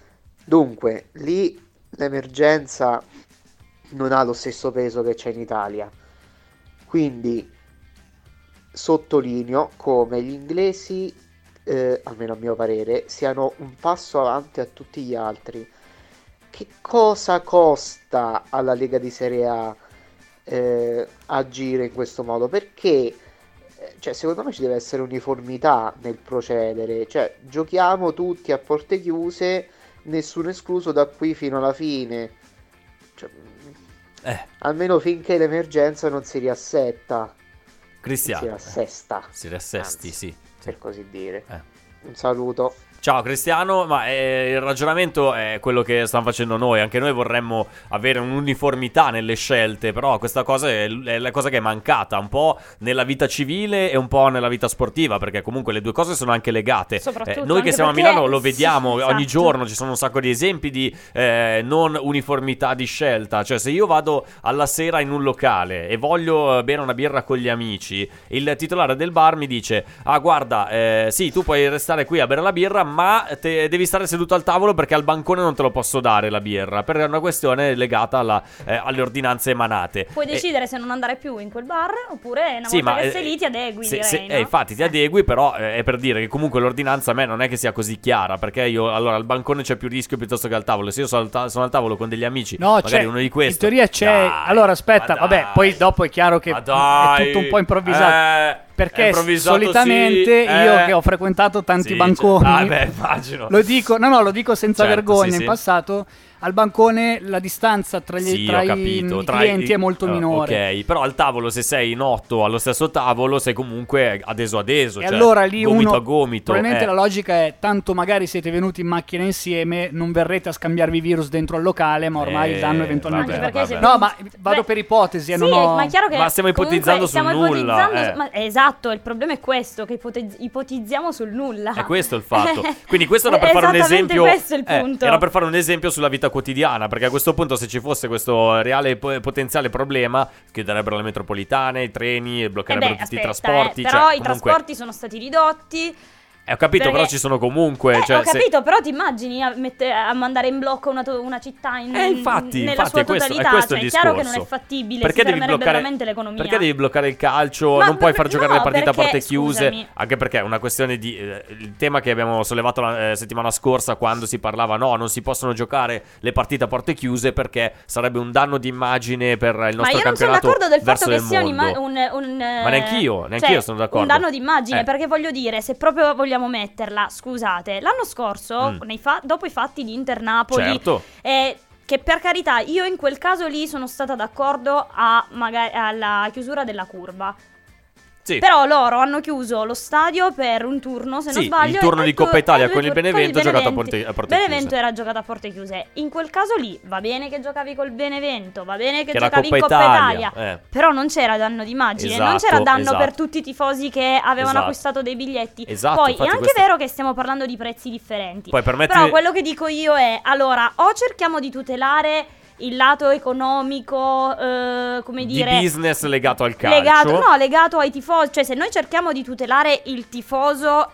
Dunque, lì l'emergenza non ha lo stesso peso che c'è in Italia. Quindi sottolineo come gli inglesi, eh, almeno a mio parere, siano un passo avanti a tutti gli altri. Che cosa costa alla Lega di Serie A eh, agire in questo modo? Perché eh, cioè, secondo me ci deve essere uniformità nel procedere. Cioè, giochiamo tutti a porte chiuse, nessuno escluso da qui fino alla fine. Eh. Almeno finché l'emergenza non si riassetta. Cristiano. Si riassesta, Si riassesti, sì. per così dire. Eh. Un saluto. Ciao Cristiano, ma eh, il ragionamento è quello che stiamo facendo noi, anche noi vorremmo avere un'uniformità nelle scelte, però questa cosa è, è la cosa che è mancata un po' nella vita civile e un po' nella vita sportiva, perché comunque le due cose sono anche legate. Soprattutto Eh, noi che siamo a Milano lo vediamo sì, ogni esatto. giorno, ci sono un sacco di esempi di eh, non uniformità di scelta, cioè se io vado alla sera in un locale e voglio eh, bere una birra con gli amici, il titolare del bar mi dice, ah guarda, eh, sì, tu puoi restare qui a bere la birra, ma te- devi stare seduto al tavolo perché al bancone non te lo posso dare la birra, per una questione legata alla- eh, alle ordinanze emanate. Puoi E- decidere se non andare più in quel bar oppure una Sì, volta ma, che eh, sei lì ti adegui, se- direi, se- no? eh, infatti ti adegui, però eh, è per dire che comunque l'ordinanza a me non è che sia così chiara, perché io allora al bancone c'è più rischio piuttosto che al tavolo. Se io sono al, ta- sono al tavolo con degli amici, No, magari c'è, uno di questi. in teoria c'è. Dai, allora, aspetta, vabbè, poi dopo è chiaro che è tutto un po' improvvisato. eh, perché solitamente sì, io eh. che ho frequentato tanti Sì, banconi, cioè- ah, beh, immagino. lo dico, no, no, lo dico senza Certo, vergogna. sì, in passato al bancone la distanza tra, gli, Sì, tra capito. i Tra clienti i- è molto eh, minore. Ok, però al tavolo, se sei in otto allo stesso tavolo, sei comunque adeso adeso. E cioè, allora lì gomito uno, a gomito. probabilmente eh. la logica è tanto magari siete venuti in macchina insieme, non verrete a scambiarvi virus dentro al locale, ma ormai Eh, il danno eventualmente vabbè, è Perché se- No, ma vado Beh, per ipotesi e Sì, non ho... ma è chiaro che Ma stiamo ipotizzando sul stiamo nulla, ipotizzando eh. su- ma- esatto, il problema è questo, che ipotizziamo sul nulla. È questo il fatto. Quindi questo era per fare un esempio. questo è il eh, punto. era per fare un esempio sulla vita quotidiana. Perché a questo punto, se ci fosse questo reale po- potenziale problema, chiuderebbero le metropolitane, i treni, Eh bloccherebbero beh, tutti aspetta, i trasporti. eh, però cioè, i comunque- trasporti sono stati ridotti. Eh, ho capito, perché- però ci sono comunque. Eh, cioè, ho se- capito, però ti immagini a, mette- a mandare in blocco una, to- una città in, Eh, infatti, nella infatti sua è questo, è totalità? questo cioè, il è chiaro che non è fattibile, Perché si devi bloccare veramente l'economia. Perché devi bloccare il calcio? Ma- non puoi ma- far giocare no, le partite a perché, porte chiuse. scusami. Anche perché è una questione di. eh, il tema che abbiamo sollevato la eh, settimana scorsa quando si parlava: no, non si possono giocare le partite a porte chiuse perché sarebbe un danno d'immagine per il Ma nostro io non sono campionato. d'accordo del fatto che sia un, un, un, eh, Ma neanch'io, neanch'io cioè, sono d'accordo. Un danno d'immagine, Eh. perché voglio dire, se proprio vogliamo metterla, scusate, l'anno scorso, Mm. nei fa- dopo i fatti di Inter-Napoli, Certo. eh, che per carità, io in quel caso lì sono stata d'accordo a maga- alla chiusura della curva. Sì. Però loro hanno chiuso lo stadio per un turno, se non Sì, sbaglio. il turno di Coppa Italia con il Benevento il giocato a porte- a porte Benevento chiuse. era giocato a porte chiuse. In quel caso lì va bene che giocavi col Benevento, va bene che, Che giocavi in Coppa Coppa Italia, Italia. eh. Però non c'era danno d'immagine, non Esatto, c'era danno esatto. per tutti i tifosi che avevano Esatto. acquistato dei biglietti. Esatto, Poi è anche questo- vero che stiamo parlando di prezzi differenti. Poi permettimi- Però quello che dico io è, allora, o cerchiamo di tutelare il lato economico, eh, come Di dire... business legato al calcio. Legato, no, legato ai tifosi. Cioè, se noi cerchiamo di tutelare il tifoso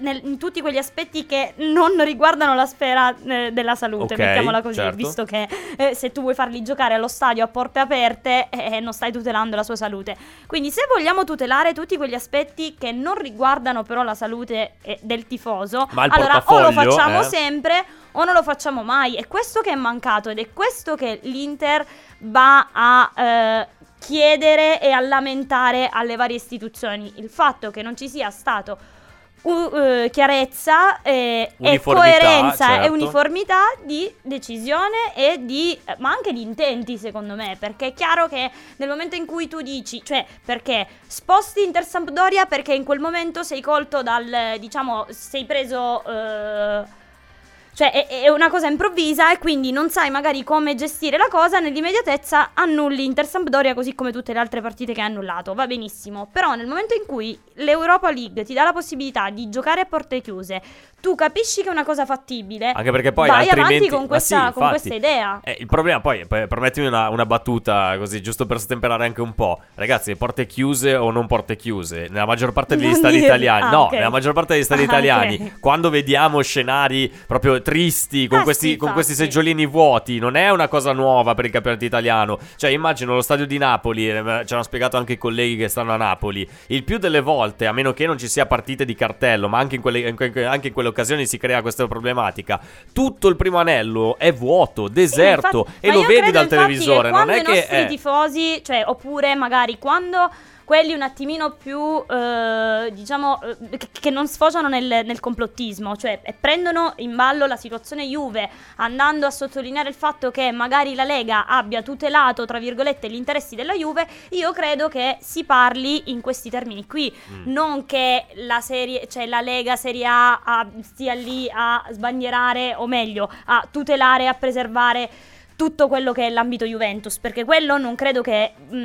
nel- in tutti quegli aspetti che non riguardano la sfera eh, della salute, Ok, mettiamola così, certo. visto che eh, se tu vuoi farli giocare allo stadio a porte aperte, eh, non stai tutelando la sua salute. Quindi, se vogliamo tutelare tutti quegli aspetti che non riguardano però la salute eh, del tifoso, allora o lo facciamo eh? sempre o non lo facciamo mai. È questo che è mancato ed è questo che l'Inter va a eh, chiedere e a lamentare alle varie istituzioni. Il fatto che non ci sia stato u- eh, chiarezza eh, e Uniformità, coerenza e certo. uniformità di decisione e di eh, ma anche di intenti secondo me perché è chiaro che nel momento in cui tu dici cioè perché sposti Inter Sampdoria perché in quel momento sei colto dal diciamo sei preso eh, Cioè è, è una cosa improvvisa e quindi non sai magari come gestire la cosa, nell'immediatezza annulli Inter Sampdoria così come tutte le altre partite che hai annullato, va benissimo. Però nel momento in cui l'Europa League ti dà la possibilità di giocare a porte chiuse, tu capisci che è una cosa fattibile, Anche perché poi vai altrimenti avanti con questa, sì, con questa idea. Eh, il problema poi, poi, permettimi una, una battuta così, giusto per stemperare anche un po'. Ragazzi, porte chiuse o non porte chiuse? Nella maggior parte degli Non dire- italiani, ah, no, ok. nella maggior parte degli stadi Ah, italiani, ok. quando vediamo scenari proprio tristi con, Ah, questi, sì, con questi seggiolini vuoti, non è una cosa nuova per il campionato italiano. Cioè, immagino lo stadio di Napoli, eh, ci hanno spiegato anche i colleghi che stanno a Napoli. Il più delle volte, a meno che non ci sia partite di cartello, ma anche in quelle, anche in quelle occasioni si crea questa problematica. Tutto il primo anello è vuoto, deserto, Infatti- e lo vedi dal televisore. che Non è i che. nostri eh, tifosi, cioè, oppure magari quando quelli un attimino più, eh, diciamo, eh, che, che non sfociano nel, nel complottismo, cioè e prendono in ballo la situazione Juve, andando a sottolineare il fatto che magari la Lega abbia tutelato, tra virgolette, gli interessi della Juve, io credo che si parli in questi termini qui, Mm. non che la serie, cioè la Lega Serie A, a- stia lì a sbandierare, o meglio, a tutelare, a preservare tutto quello che è l'ambito Juventus, perché quello non credo che... mm,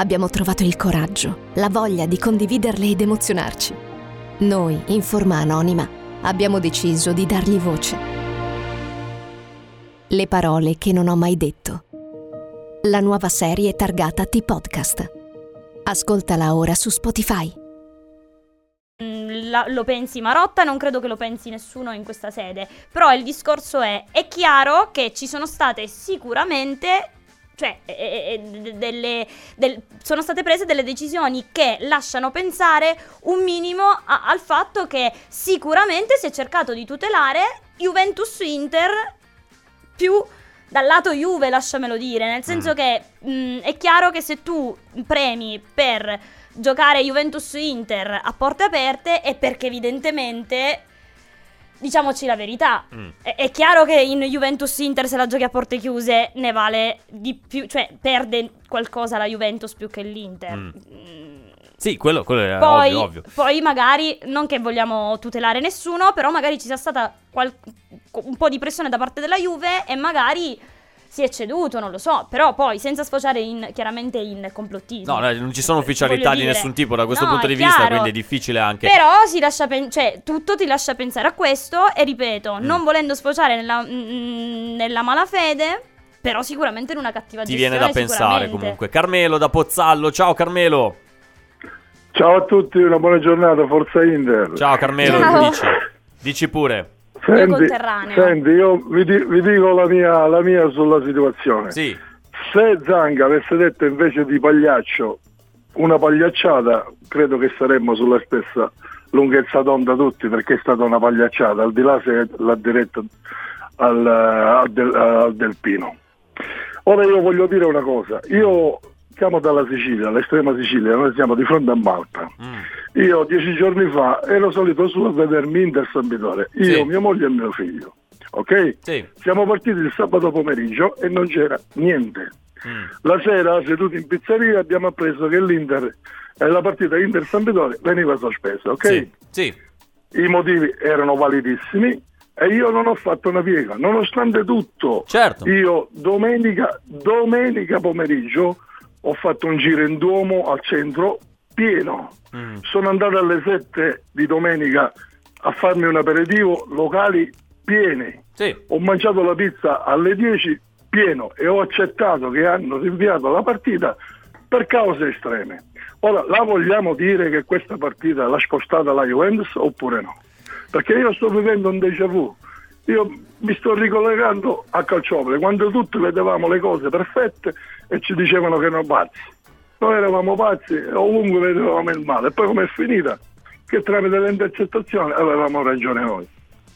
abbiamo trovato il coraggio, la voglia di condividerle ed emozionarci. Noi, in forma anonima, abbiamo deciso di dargli voce. Le parole che non ho mai detto. La nuova serie targata T-Podcast. Ascoltala ora su Spotify. mm, la- lo pensi Marotta, non credo che lo pensi nessuno in questa sede. Però il discorso è: è chiaro che ci sono state sicuramente. Cioè, eh, eh, eh, delle, del- sono state prese delle decisioni che lasciano pensare un minimo a- al fatto che sicuramente si è cercato di tutelare Juventus-Inter più dal lato Juve, lasciamelo dire, nel senso che mh, è chiaro che se tu premi per giocare Juventus-Inter a porte aperte è perché evidentemente, diciamoci la verità, Mm. è, è chiaro che in Juventus-Inter se la giochi a porte chiuse ne vale di più, cioè perde qualcosa la Juventus più che l'Inter. Mm. Sì, quello, quello è Poi, ovvio, ovvio. poi magari, non che vogliamo tutelare nessuno, però magari ci sia stata qual- un po' di pressione da parte della Juve e magari si è ceduto, non lo so, però poi senza sfociare in, chiaramente in complottismo. No, no, non ci sono ufficialità di dire. nessun tipo da questo No, punto di vista, chiaro. quindi è difficile anche. Però si lascia pen- cioè, tutto ti lascia pensare a questo e ripeto, Mm. non volendo sfociare nella, mm, nella malafede, però sicuramente in una cattiva Ti gestione viene da pensare comunque. Carmelo da Pozzallo, ciao Carmelo. Ciao a tutti, una buona giornata, Forza Inter. Ciao Carmelo, Ciao. dici? Dici pure. Senti, senti, io vi, di- vi dico la mia, la mia sulla situazione. Sì. Se Zanga avesse detto invece di pagliaccio una pagliacciata, credo che saremmo sulla stessa lunghezza d'onda tutti, perché è stata una pagliacciata, al di là se l'ha diretta al, al del, al Delpino. Ora io voglio dire una cosa, io siamo dalla Sicilia, l'estrema Sicilia, noi siamo di fronte a Malta. Io dieci giorni fa ero solito su a vedermi Inter San Vittorio, io, Sì. mia moglie e mio figlio. Ok? Sì. Siamo partiti il sabato pomeriggio e non c'era niente. Mm. La sera, seduti in pizzeria, abbiamo appreso che l'Inter, eh, la partita Inter San Vittorio veniva sospesa, ok? Sì. Sì. I motivi erano validissimi e io non ho fatto una piega, nonostante tutto. Certo. Io domenica, domenica pomeriggio ho fatto un giro in Duomo al centro pieno. Mm. Sono andato alle 7 di domenica a farmi un aperitivo, locali pieni. Sì. Ho mangiato la pizza alle 10 pieno e ho accettato che hanno rinviato la partita per cause estreme. Ora, la vogliamo dire che questa partita l'ha spostata la Juventus oppure no? Perché io sto vivendo un déjà vu. Io mi sto ricollegando a Calciopoli, quando tutti vedevamo le cose perfette e ci dicevano che erano pazzi. Noi eravamo pazzi e ovunque vedevamo il male. E poi com'è finita? Che tramite le intercettazioni avevamo ragione noi.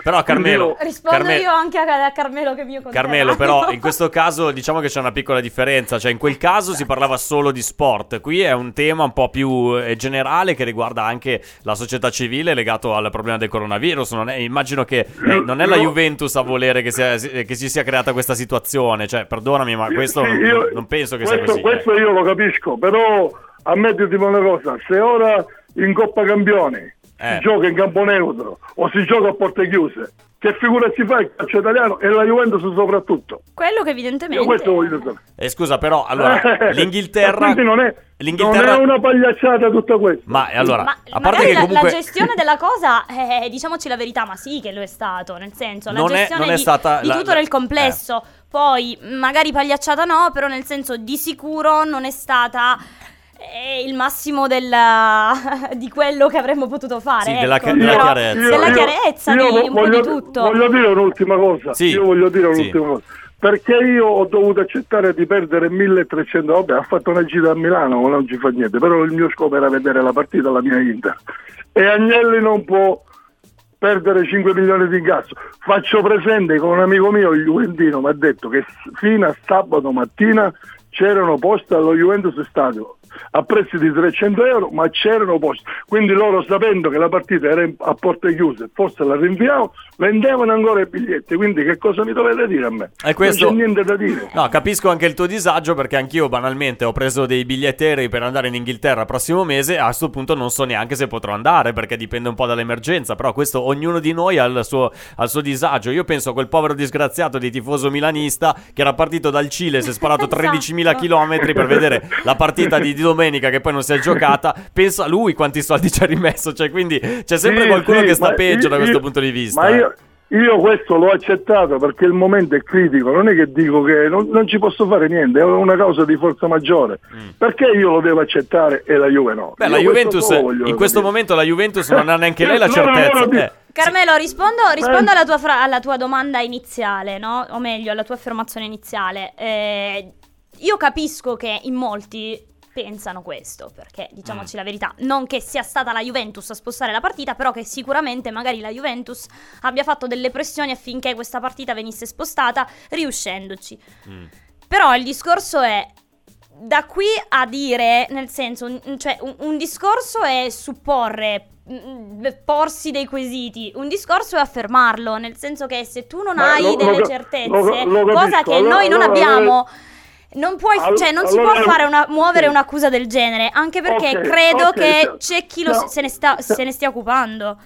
Però Carmelo, Rispondo Carme- io anche a, a Carmelo che mio conterraneo. Carmelo, però in questo caso diciamo che c'è una piccola differenza, cioè in quel caso si parlava solo di sport, qui è un tema un po' più eh, generale che riguarda anche la società civile legato al problema del coronavirus, non è- immagino che eh, non è la Juventus a volere che, sia- che si sia creata questa situazione, cioè perdonami ma questo Sì, non, io- non penso che sia questo, così. questo io lo capisco, però ammettiti una cosa, se ora in Coppa Campioni Eh. si gioca in campo neutro o si gioca a porte chiuse, che figura si fa il calcio italiano e la Juventus soprattutto? Quello che Io evidentemente... questo voglio sapere. Eh, scusa però, allora, Eh, l'Inghilterra... quindi non è, l'Inghilterra- non è una pagliacciata tutta questa. Ma eh, allora, Ma a parte magari che la, comunque... la gestione della cosa, eh, diciamoci la verità, ma sì che lo è stato, nel senso, la Non è- gestione non è di, stata di la- tutto la- nel complesso. Poi, magari pagliacciata no, però nel senso di sicuro non è stata eh, il massimo della- di quello che avremmo potuto fare. Sì, della ecco. della Però- chiarezza. Della Io- chiarezza io di po' voglio, di tutto. Voglio dire un'ultima cosa. Sì, Io voglio dire sì. un'ultima cosa. Perché io ho dovuto accettare di perdere 1300, vabbè, ha fatto una gita a Milano, ma non ci fa niente, però il mio scopo era vedere la partita alla mia Inter. E Agnelli non può perdere 5 milioni di incasso. Faccio presente che un amico mio, il Juventino, mi ha detto che fino a sabato mattina c'erano posti allo Juventus Stadio a prezzi di 300 euro, ma c'erano posti. Quindi loro sapendo che la partita era a porte chiuse, forse la rinviavo, vendevano ancora i biglietti. Quindi che cosa mi dovete dire a me? E questo- Non c'è niente da dire. No, capisco anche il tuo disagio perché anch'io banalmente ho preso dei biglietti aerei per andare in Inghilterra il prossimo mese e a questo punto non so neanche se potrò andare perché dipende un po' dall'emergenza, però questo ognuno di noi ha il suo, ha il suo disagio. Io penso a quel povero disgraziato di tifoso milanista che era partito dal Cile, si è sparato 13.000 km per vedere la partita di, di domenica che poi non si è giocata. Penso a lui quanti soldi ci ha rimesso, cioè quindi c'è sempre Sì, qualcuno sì, che sta peggio da io- questo io- punto di vista. Ma eh. io, io questo l'ho accettato perché il momento è critico, non è che dico che non, non ci posso fare niente, è una causa di forza maggiore. Perché io lo devo accettare e la Juve no? Mm. Beh, Io la questo Juventus, voglio in questo capire. momento la Juventus non ha neanche lei la No, no, no, certezza. no, eh. Carmelo, rispondo, rispondo alla, tua fra- alla tua domanda iniziale, no? O meglio, alla tua affermazione iniziale. Eh, io capisco che in molti pensano questo, perché diciamoci la verità, non che sia stata la Juventus a spostare la partita, però che sicuramente magari la Juventus abbia fatto delle pressioni affinché questa partita venisse spostata, riuscendoci. Però il discorso è da qui a dire, nel senso, un- cioè un, un discorso è supporre, mm, porsi dei quesiti, un discorso è affermarlo, nel senso che se tu non Ma hai lo- lo delle ca- certezze, lo- lo cosa che noi non abbiamo, non puoi, All- cioè non si allora- può fare una, muovere sì. un'accusa del genere, anche perché Ok, credo ok, che c'è chi lo- no, se, ne sta, se ne stia occupando.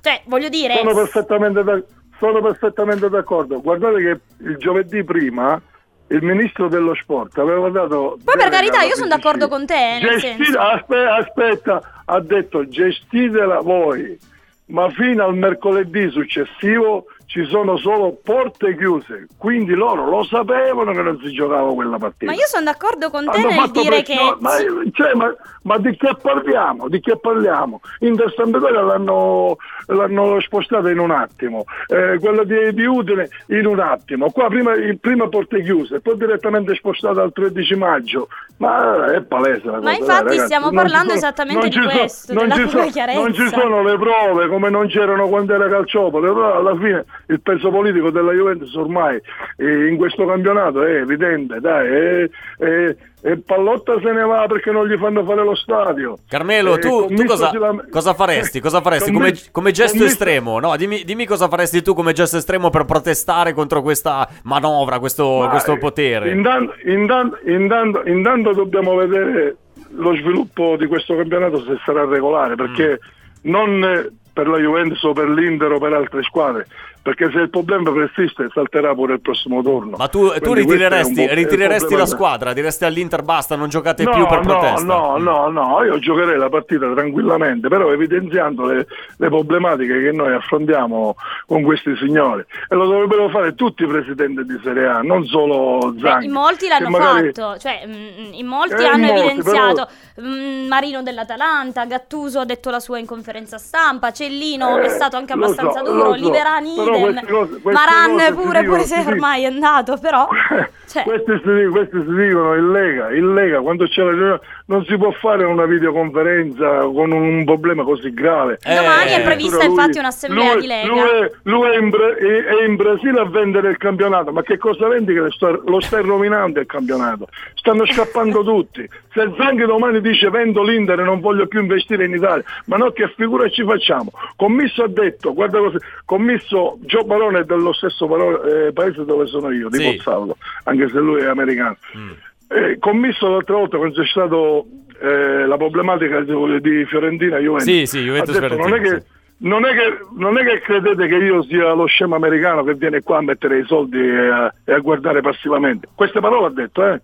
Cioè, voglio dire... Sono perfettamente, d'ac- sono perfettamente d'accordo. Guardate che il giovedì prima il ministro dello sport aveva dato... Poi per carità, io sono d'accordo con te, Gestite- aspetta, aspetta, ha detto gestitela voi, ma fino al mercoledì successivo ci sono solo porte chiuse, quindi loro lo sapevano che non si giocava quella partita. Ma io sono d'accordo con te Hanno nel dire che... ma, cioè, ma- ma di che parliamo? Di che parliamo? Inter Sampdoria l'hanno, l'hanno spostata in un attimo, eh, quella di, di Udine in un attimo. Qua prima, prima porte chiuse, poi direttamente spostata al 13 maggio. Ma è palese la cosa. Ma dai, infatti ragazzi. stiamo Non parlando sono- esattamente non di questo, non della ci chiarezza. Non ci sono le prove come non c'erano quando era calciopolo, però alla fine il peso politico della Juventus ormai eh, in questo campionato è evidente, dai, è- è- e Pallotta se ne va perché non gli fanno fare lo stadio. Carmelo, Eh, tu, tu cosa, lam- cosa faresti? Cosa faresti come, come gesto Commisso- estremo? No, dimmi, dimmi cosa faresti tu come gesto estremo per protestare contro questa manovra, questo, Ma, questo potere. Intanto, intanto- intanto- intanto dobbiamo vedere lo sviluppo di questo campionato se sarà regolare, perché Mm. non eh, per la Juventus o per l'Inter o per altre squadre, perché se il problema persiste salterà pure il prossimo turno. Ma tu, tu ritireresti, ritireresti la squadra? Diresti all'Inter basta, non giocate No, più per no, protesta? No, no, no, io giocherei la partita tranquillamente, però evidenziando le, le problematiche che noi affrontiamo con questi signori. E lo dovrebbero fare tutti i presidenti di Serie A, non solo Zanghi. in molti l'hanno magari- fatto, cioè mm, in molti Eh, in hanno molti, evidenziato mm, Marino dell'Atalanta, Gattuso ha detto la sua in conferenza stampa, Cellino Eh, è stato anche abbastanza so, duro, so, Liverani però queste cose- queste Maran pure, dicono- pure se ormai è andato, però Cioè- questi, si, dicono- questi si dicono il Lega, il Lega, quando c'è la riunione non si può fare una videoconferenza con un problema così grave. Domani è Eh, prevista lui- infatti un'assemblea lui- di Lega. Lui, è, lui è in, Bra- è- in Brasile a vendere il campionato, ma che cosa vendi che lo stai, lo stai rovinando il campionato? Stanno scappando tutti. Se Zanghi domani dice vendo l'Inter e non voglio più investire in Italia, ma no che figura ci facciamo? Commisso ha detto, guarda cosa, commisso Gio Barone è dello stesso paro- eh, paese dove sono io, di Sì. Pozzallo, anche se lui è americano. Mm. Eh, commisso l'altra volta quando c'è stato eh, la problematica di, di Fiorentina Juventus Sì, sì, Juventus detto, non, è che, non, è che, non è che credete che io sia lo scemo americano che viene qua a mettere i soldi e a, e a guardare passivamente queste parole ha detto eh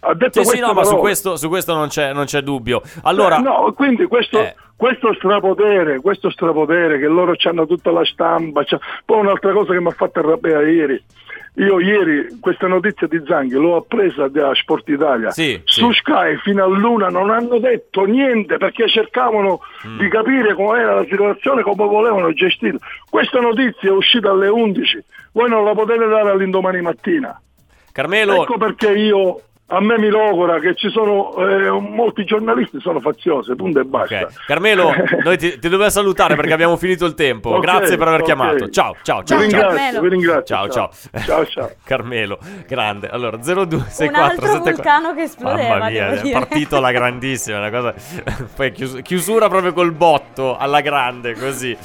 ha detto Sì, sì, no, ma su parole. questo, su questo non, c'è, non c'è dubbio. Allora, Eh, no, quindi questo, Eh. Questo strapotere, questo strapotere che loro hanno tutta la stampa, poi un'altra cosa che mi ha fatto arrabbiare ieri. Io ieri questa notizia di Zanghi l'ho appresa da Sport Italia. Sì, Su Sky fino a luna non hanno detto niente perché cercavano Mm. di capire come era la situazione, come volevano gestirla. Questa notizia è uscita alle 11, voi non la potete dare all'indomani mattina. Carmelo, Ecco perché io a me mi logora che ci sono eh, molti giornalisti sono faziosi, punto e basta. ok. Carmelo, noi ti, ti dobbiamo salutare perché abbiamo finito il tempo. Ok, Grazie per aver ok. chiamato. Ciao, ciao, ciao. vi ciao. ringrazio, vi ringrazio. Ciao, ciao. Ciao, ciao. Carmelo, grande. Allora, 0264 Un altro vulcano che esplodeva, Mamma mia, è partito alla grandissima, una cosa poi chius- chiusura proprio col botto alla grande così.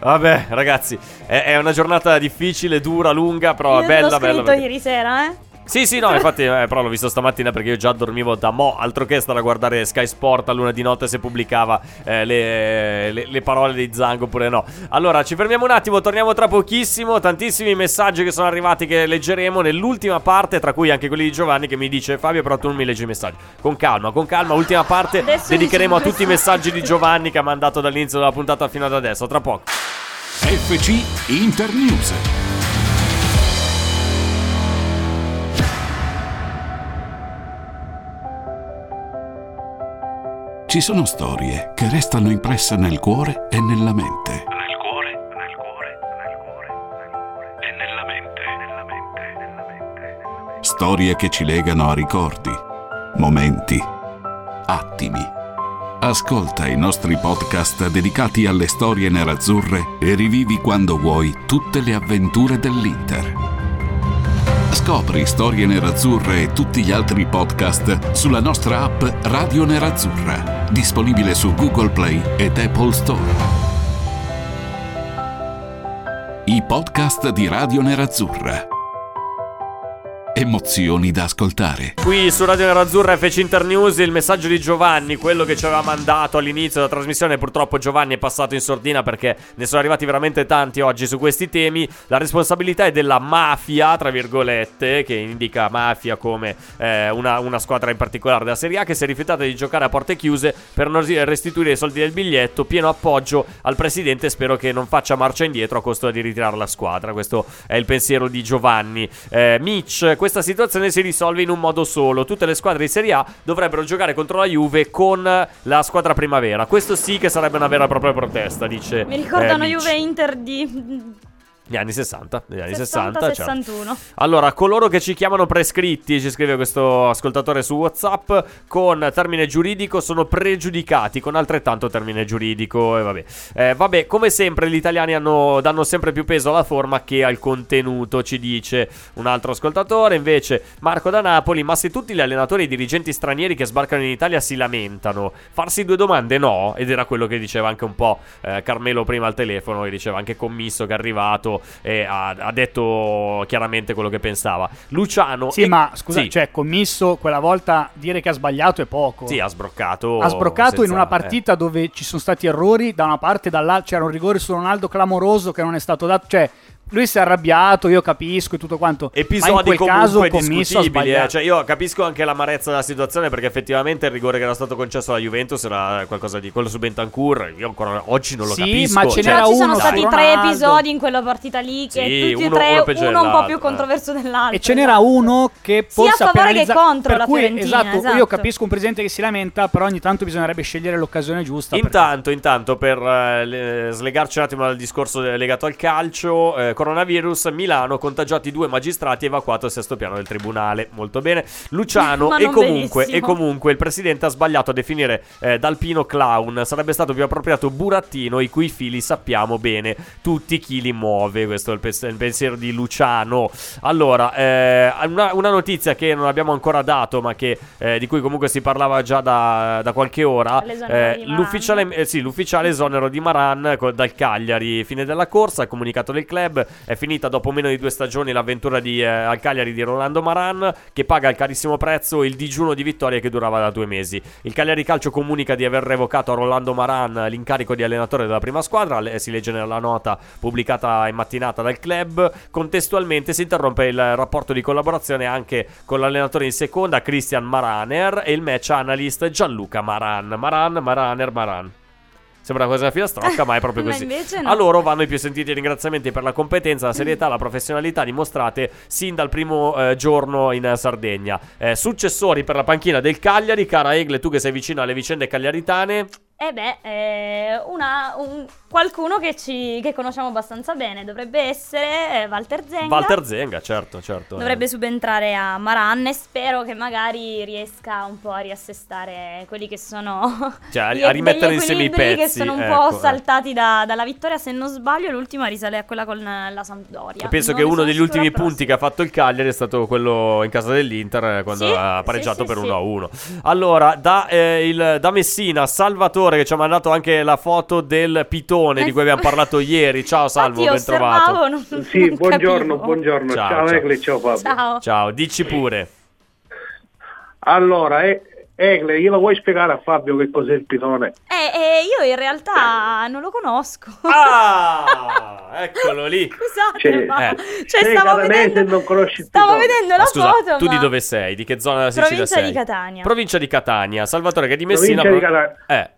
Vabbè, ragazzi, è, è una giornata difficile, dura, lunga, però Io bella l'ho bella. scritto perché- ieri sera, eh. Sì, sì, no, infatti, eh, però l'ho visto stamattina perché io già dormivo da mo', altro che stare a guardare Sky Sport a luna di notte se pubblicava eh, le, le- le parole di Zango oppure no. Allora, ci fermiamo un attimo, torniamo tra pochissimo, tantissimi messaggi che sono arrivati che leggeremo nell'ultima parte, tra cui anche quelli di Giovanni che mi dice Fabio però tu non mi leggi i messaggi. Con calma, con calma, ultima parte Adesso dedicheremo a tutti i messaggi di Giovanni che ha mandato dall'inizio della puntata fino ad adesso, tra poco. FC Internews. Ci sono storie che restano impresse nel cuore e nella mente. Nel cuore, nel cuore, nel cuore, nel cuore e nella mente, nella mente, nella mente. Storie che ci legano a ricordi, momenti, attimi. Ascolta i nostri podcast dedicati alle storie nerazzurre e rivivi quando vuoi tutte le avventure dell'Inter. Scopri Storie Nerazzurre e tutti gli altri podcast sulla nostra app Radio Nerazzurra, disponibile su Google Play ed Apple Store. I podcast di Radio Nerazzurra. Emozioni da ascoltare. Qui su Radio Nerazzurra FC Internews il messaggio di Giovanni, quello che ci aveva mandato all'inizio della trasmissione. Purtroppo Giovanni è passato in sordina perché ne sono arrivati veramente tanti oggi su questi temi. La responsabilità è della mafia, tra virgolette, che indica mafia come eh, una, una squadra in particolare della Serie A che si è rifiutata di giocare a porte chiuse per non restituire i soldi del biglietto. Pieno appoggio al presidente. Spero che non faccia marcia indietro a costo di ritirare la squadra. Questo è il pensiero di Giovanni. Eh, Mitch, questa situazione si risolve in un modo solo. Tutte le squadre di Serie A dovrebbero giocare contro la Juve con la squadra primavera. Questo sì che sarebbe una vera e propria protesta, dice. Mi ricordano eh. Juve Inter di Gli anni 60, negli anni 60, certo. 60-61. Allora, coloro che ci chiamano prescritti, ci scrive questo ascoltatore su WhatsApp, con termine giuridico sono pregiudicati con altrettanto termine giuridico. E vabbè. Eh, vabbè, come sempre, gli italiani hanno- danno sempre più peso alla forma che al contenuto, ci dice un altro ascoltatore. Invece, Marco da Napoli, ma se tutti gli allenatori e i dirigenti stranieri che sbarcano in Italia si lamentano, farsi due domande no? Ed era quello che diceva anche un po' eh, Carmelo prima al telefono, che diceva anche commisso che è arrivato e ha, ha detto chiaramente quello che pensava. Luciano... Sì, e- ma scusa, sì. cioè, commisso quella volta dire che ha sbagliato è poco. Sì, ha sbroccato. ha sbroccato in senza- una eh. partita dove ci sono stati errori da una parte e dall'altra. C'era un rigore su Ronaldo clamoroso che non è stato dato. Cioè, lui si è arrabbiato, io capisco e tutto quanto. ma in Episodi quel caso comunque commisso eh. Cioè, io capisco anche l'amarezza della situazione perché effettivamente il rigore che era stato concesso alla Juventus era qualcosa di quello su Bentancur. Io ancora oggi non lo Sì, capisco. ma ce Cioè, n'era Ci sono uno stati tre episodi in quella partita lì che Sì, tutti e uno- tre, uno uno un po' più eh. controverso dell'altro. E ce n'era uno che Sia a forse favore che contro per la cui, Fiorentina, esatto, esatto. io capisco un presidente che si lamenta, però ogni tanto bisognerebbe scegliere l'occasione giusta. perché- Intanto, intanto, per eh, le- slegarci un attimo dal discorso legato al calcio, eh, coronavirus, Milano, contagiati due magistrati, evacuato al sesto piano del tribunale. Molto bene. Luciano e comunque, e comunque il presidente ha sbagliato a definire eh, Dalpino clown. Sarebbe stato più appropriato burattino, i cui fili sappiamo bene tutti chi li muove. Questo è il, pes- il pensiero di Luciano. Allora, eh, una, una notizia che non abbiamo ancora dato, ma che, eh, di cui comunque si parlava già da, da qualche ora. Eh, l'ufficiale, eh, sì, l'ufficiale esonero di Maran co- dal Cagliari. Fine della corsa, comunicato del club. È finita dopo meno di due stagioni l'avventura di, eh, al Cagliari di Rolando Maran, che paga al carissimo prezzo il digiuno di vittorie che durava da due mesi. Il Cagliari Calcio comunica di aver revocato a Rolando Maran l'incarico di allenatore della prima squadra. Le- si legge nella nota pubblicata in mattinata dal club. Contestualmente si interrompe il rapporto di collaborazione anche con l'allenatore in seconda, Christian Maraner, e il match analyst Gianluca Maran. Maran, Maraner, Maran. Sembra una cosa da filastrocca, ma è proprio così. no. A loro vanno i più sentiti ringraziamenti per la competenza, la serietà, la professionalità dimostrate sin dal primo eh, giorno in Sardegna. Eh, successori per la panchina del Cagliari, cara Egle, tu che sei vicino alle vicende cagliaritane. Eh beh, eh, una- un- qualcuno che, ci, che conosciamo abbastanza bene dovrebbe essere eh, Walter Zenga. Walter Zenga, certo, certo. Dovrebbe subentrare a Maran e spero che magari riesca un po' a riassestare quelli che sono Cioè, a- gli- a rimettere insieme i pezzi, che sono un ecco, po' eh. saltati da- dalla vittoria. Se non sbaglio, l'ultima risale a quella con eh, la Sampdoria. E penso Non che uno degli sicura, ultimi punti che ha fatto il Cagliari è stato quello in casa dell'Inter eh, quando Sì, ha pareggiato sì, per sì. 1-1. Allora, da, eh, il- da Messina, Salvatore che ci ha mandato anche la foto del pitone di cui abbiamo parlato ieri. Ciao Salvo, ben trovato. non- Sì, non buongiorno, capivo. buongiorno. Ciao, Ciao, ciao. Egle, ciao Fabio. Ciao. Ciao, dici pure. Allora, eh, Egle, glielo vuoi spiegare a Fabio che cos'è il pitone? Eh, eh, io in realtà non lo conosco. Ah, eccolo lì. Scusate, Cioè, ma eh. cioè, stavo vedendo, non conosci il stavo pitone. vedendo Ma la scusa, foto. tu ma... di dove sei? Di che zona della Sicilia Provincia sei? di Catania. Provincia di Catania. Salvatore che è di Messina. Provincia di Catania. Eh.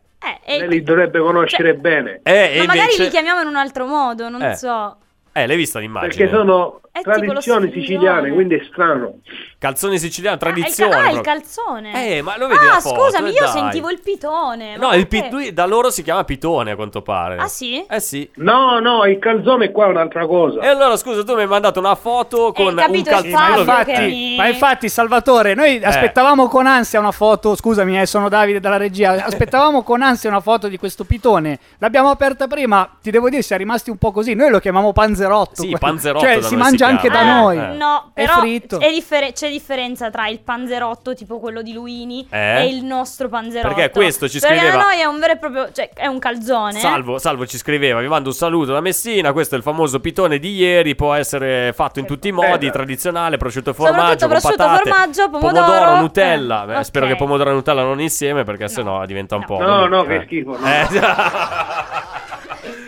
Eh, Lei e- li dovrebbe conoscere bene. Eh, ma magari invece... li chiamiamo in un altro modo, non Eh. so. Eh, l'hai vista l'immagine? Perché sono È tipo lo tradizioni striscione. siciliane, quindi è strano. Calzoni siciliani, Ah, il, tradizione. ca- ah, il proprio. calzone. Eh, ma lo vedi Ah, la foto, scusami, eh, io dai. sentivo il pitone. No, il perché? pi- lui- da loro si chiama pitone a quanto pare. Ah, sì? Eh sì. No, no, il calzone qua è un'altra cosa. E allora scusa, tu mi hai mandato una foto con un capito, calzone. il Fabio Ma infatti, mi- ma infatti, Salvatore, noi aspettavamo con ansia una foto. Scusami, eh, sono Davide dalla regia. Aspettavamo con ansia una foto di questo pitone. L'abbiamo aperta prima. Ti devo dire, siamo rimasti un po' così. Noi lo chiamiamo panzerotto. Sì, panzerotto Cioè, da si noi mangia anche da chiama. noi. Eh. No, È però fritto. è differ- c'è differenza tra il panzerotto, tipo quello di Luini, Eh? e il nostro panzerotto. Perché questo ci Perché scriveva- da noi è un vero e proprio, cioè è un calzone. Salvo, Salvo ci scriveva, vi mando un saluto da Messina, questo è il famoso pitone di ieri, può essere fatto in tutti i modi, tradizionale, prosciutto e formaggio, prosciutto, patate, formaggio, pomodoro. Nutella, Eh, Beh, ok. spero che pomodoro e Nutella non insieme perché sennò diventa un po'... No, no, eh. che schifo. no. Eh,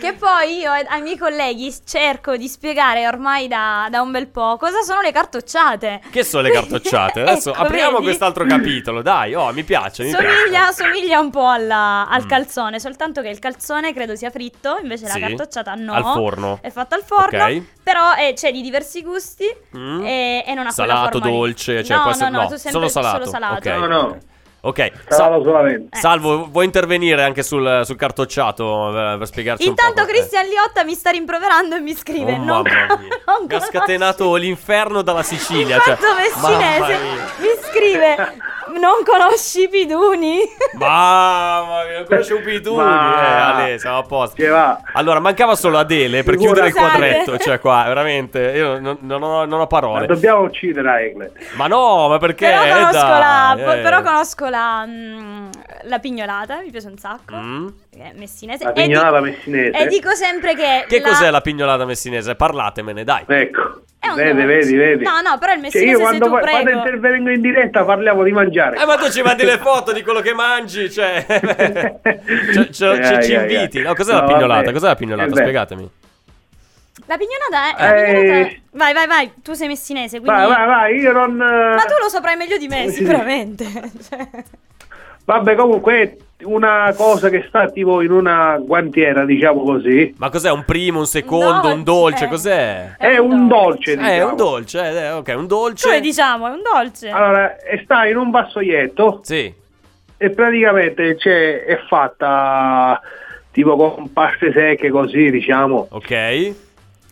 Che poi io ai miei colleghi cerco di spiegare ormai da, da un bel po' cosa sono le cartocciate. che sono le cartocciate? Adesso Ecco, apriamo vedi? quest'altro capitolo, dai, oh, mi piace, mi piace. Somiglia, somiglia un po' alla- al calzone, soltanto che il calzone credo sia fritto, invece Sì, la cartocciata no. al forno. È fatta al forno, Ok. però eh, c'è di diversi gusti Mm. e, e non ha Salato, dolce, cioè no, no, no, no, tu sempre solo salato. Solo salato. Ok. No, no. Ok, Salvo solamente. Salvo, vuoi intervenire anche sul, sul cartocciato eh, per spiegarci un po'? Intanto come- Cristian Liotta mi sta rimproverando e mi scrive Oh, non, mamma mia. non Mi ha scatenato l'inferno dalla Sicilia. Fatto Cioè, messinese mi scrive non conosci i Piduni Mamma mia, non conoscevo più i tuni. Ma- Eh, Ale, siamo a posto. Che va. Allora, mancava solo Adele per chiudere il quadretto. Cioè, qua, veramente, io non, non ho, non ho Ma parole. dobbiamo uccidere Egle. Ma no, ma perché? però Eh, conosco, la, eh. però conosco la, mm, la pignolata mi piace un sacco Mm? è messinese La e, pignolata messinese. e dico sempre che Che la- cos'è la pignolata messinese? Parlatemene, dai. Ecco. Vedi, vedi, vedi. no no però il Cioè messinese io se quando, tu fa- quando prego intervengo in diretta parliamo di mangiare. Eh, ma tu ci mandi le foto di quello che mangi, cioè. Ce- ce- Eh, ci eh, inviti. eh. No, cos'è No, la pignolata? vabbè. Cos'è la pignolata? Eh, beh. Spiegatemi. La pignolata è, la Eh. pignolata è- vai vai vai tu sei messinese quindi Vai, vai, vai, io non... ma tu lo saprai meglio di me Sì. sicuramente Cioè, Vabbè, comunque è una cosa che sta tipo in una guantiera, diciamo così. Ma cos'è? Un primo, un secondo, un dolce? Cos'è? È un dolce, Eh, diciamo. è un dolce, eh, eh, ok, un dolce. cioè diciamo è un dolce Allora, e sta in un vassoietto Sì. e praticamente c'è, è fatta tipo con paste secche così, diciamo. Ok.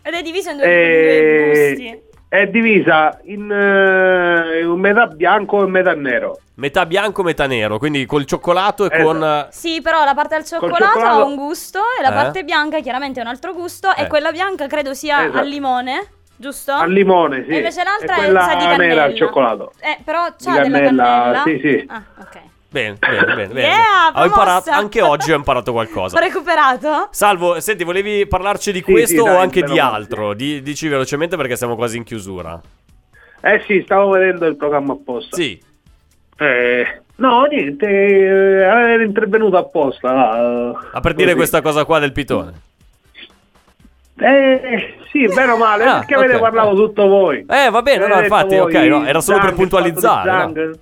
Ed è diviso in due, Eh, due gusti. È divisa in eh, un metà bianco e metà nero. Metà bianco, metà nero, quindi col cioccolato e Esatto. con... eh, Sì, però la parte al cioccolato, cioccolato- ha un gusto e la Eh? parte bianca chiaramente ha un altro gusto Eh. e quella bianca credo sia Esatto. al limone, giusto? Al limone, sì. E invece l'altra E è quella sa di nera cannella. al cioccolato. Eh, però Di c'ha della cannella, cannella. sì, sì. Ah, ok. Bene, bene, bene. bene. Yeah, ho imparato, anche oggi ho imparato qualcosa. Ho recuperato? Salvo, senti, volevi parlarci di Sì, questo sì, o dai, anche di altro? Di- dici velocemente perché siamo quasi in chiusura. Eh sì, stavo vedendo il programma apposta. Sì. Eh, no, niente, eh, era intervenuto apposta. là, A per dire così. questa cosa qua del pitone. Eh, sì, bene o male, Ah, perché avete ok. parlato tutto voi. Eh, va bene, no, infatti, ok, no, era solo per Zang, fatto puntualizzare.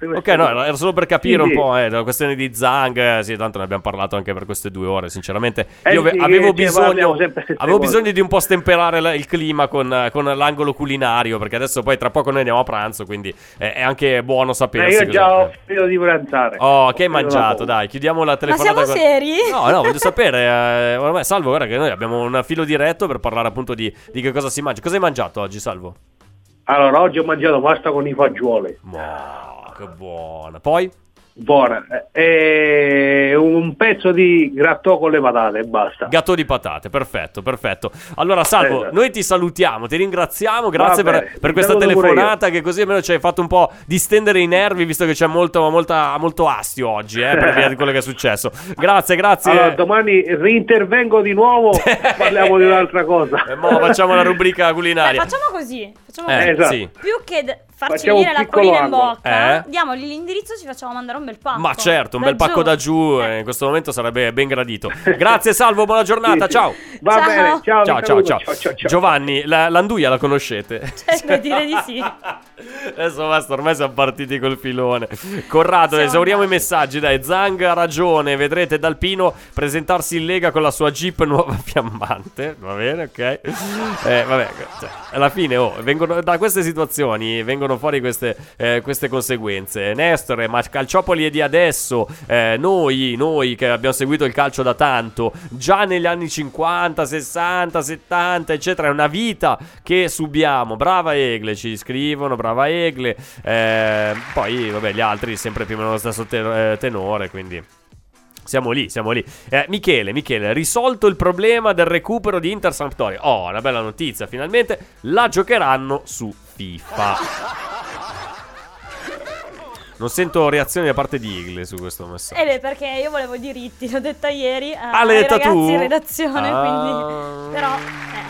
no. Ok, no, era solo per capire Sì, un sì. po' eh, la questione di Zang. eh, Sì, tanto ne abbiamo parlato anche per queste due ore, sinceramente. Eh Io sì, avevo bisogno, avevo bisogno di un po' stemperare la- il clima con, con l'angolo culinario, perché adesso poi tra poco noi andiamo a pranzo, quindi eh, è anche buono Eh, sapersi io già ho finito di pranzare. Oh, che hai mangiato? Dai, chiudiamo la Ma telefonata. siamo con- seri? No, no, voglio sapere. eh, ormai, Salvo, guarda che noi abbiamo un filo diretto per parlare appunto di, di che cosa si mangia. Cosa hai mangiato oggi, Salvo? Allora, oggi ho mangiato pasta con i fagioli. Ma che buona. Poi? Buona. E un pezzo di grattò con le patate e basta. Gatto di patate, perfetto, perfetto. Allora, Salvo, Esatto. noi ti salutiamo, ti ringraziamo, grazie Va per, per questa telefonata che così almeno ci hai fatto un po' distendere i nervi, visto che c'è molto, molta, molto astio oggi, eh, per via di quello che è successo. Grazie, grazie. Allora, domani rintervengo di nuovo, parliamo di un'altra cosa. E mo facciamo la rubrica Beh, culinaria. facciamo così. Facciamo Eh, esatto. sì. Più che d- farci Facciamo venire un l'acquolina in bocca, Eh? diamogli l'indirizzo e ci facciamo mandare un bel pacco. Ma certo, un bel Da pacco giù. da giù, eh, in questo momento sarebbe ben gradito. Grazie Salvo, buona giornata, Sì, sì. ciao. Va Ciao. bene, ciao, Ciao, ciao, ciao. ciao, ciao. Giovanni, la- l'anduia la conoscete? Eh, beh, direi di sì. Adesso basta, ormai siamo partiti col filone. Corrado, Siamo esauriamo i andati. messaggi. Dai, Zang ha ragione. Vedrete Dalpino presentarsi in Lega con la sua Jeep nuova fiammante. Va bene, ok. Eh, vabbè, cioè, alla fine, oh, vengono, da queste situazioni vengono fuori queste, eh, queste conseguenze. Nestore, ma Calciopoli è di adesso. Eh, noi, noi che abbiamo seguito il calcio da tanto, già negli anni 50, 60, 70, eccetera, è una vita che subiamo. Brava Egle, ci scrivono, brava Egle. Eh, poi, vabbè, gli altri sempre più o meno lo stesso te- eh, tenore, quindi... Siamo lì, siamo lì. Eh, Michele, Michele, risolto il problema del recupero di Inter Sampdoria. Oh, una bella notizia, finalmente la giocheranno su FIFA. Non sento reazioni da parte di Igle su questo messaggio. Eh beh, perché io volevo i diritti, l'ho detta ieri eh, Ah, l'hai ai detta tu? in redazione, Ah. quindi... Però... eh,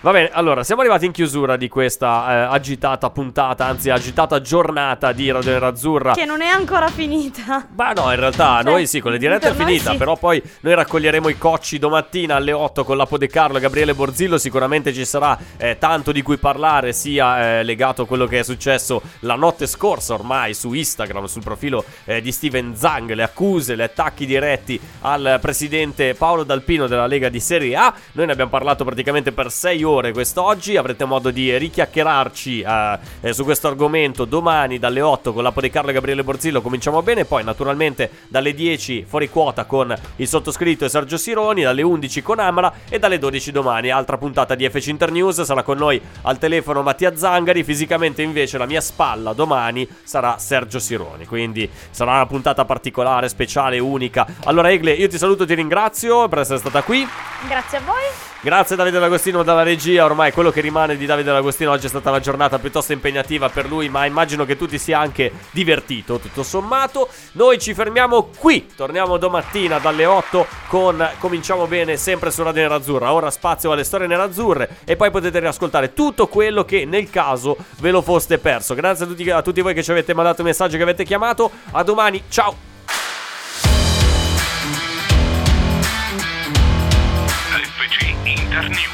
Va bene, allora, siamo arrivati in chiusura di questa eh, agitata puntata, anzi agitata giornata di Radio Nerazzurra. che non è ancora finita. Ma no, in realtà Cioè, noi sì, con le dirette è finita, sì. però poi noi raccoglieremo i cocci domattina alle 8 con Lapo De Carlo e Gabriele Borzillo, sicuramente ci sarà eh, tanto di cui parlare, sia eh, legato a quello che è successo la notte scorsa ormai su Instagram, sul profilo eh, di Steven Zang, le accuse, gli attacchi diretti al presidente Paolo Dalpino della Lega di Serie A. Noi ne abbiamo parlato praticamente per 6 ore quest'oggi, avrete modo di richiacchierarci eh, eh, su questo argomento domani dalle 8 con Lapo De Carlo e Gabriele Borzillo, cominciamo bene, poi naturalmente dalle 10 fuori quota con il sottoscritto e Sergio Sironi, dalle 11 con Amala e dalle 12 domani altra puntata di FC Internews, sarà con noi al telefono Mattia Zangari, fisicamente invece la mia spalla domani sarà Sergio Sironi, quindi sarà una puntata particolare, speciale, unica. Allora Egle, io ti saluto e ti ringrazio per essere stata qui. Grazie a voi. Grazie Davide D'Agostino dalla regia, ormai quello che rimane di Davide D'Agostino oggi è stata una giornata piuttosto impegnativa per lui, ma immagino che tu ti sia anche divertito tutto sommato. Noi ci fermiamo qui, torniamo domattina dalle 8 con Cominciamo bene sempre su Radio Nerazzurra, ora spazio alle storie nerazzurre e poi potete riascoltare tutto quello che nel caso ve lo foste perso. Grazie a tutti, a tutti voi che ci avete mandato messaggi che avete chiamato, a domani, ciao! Internews.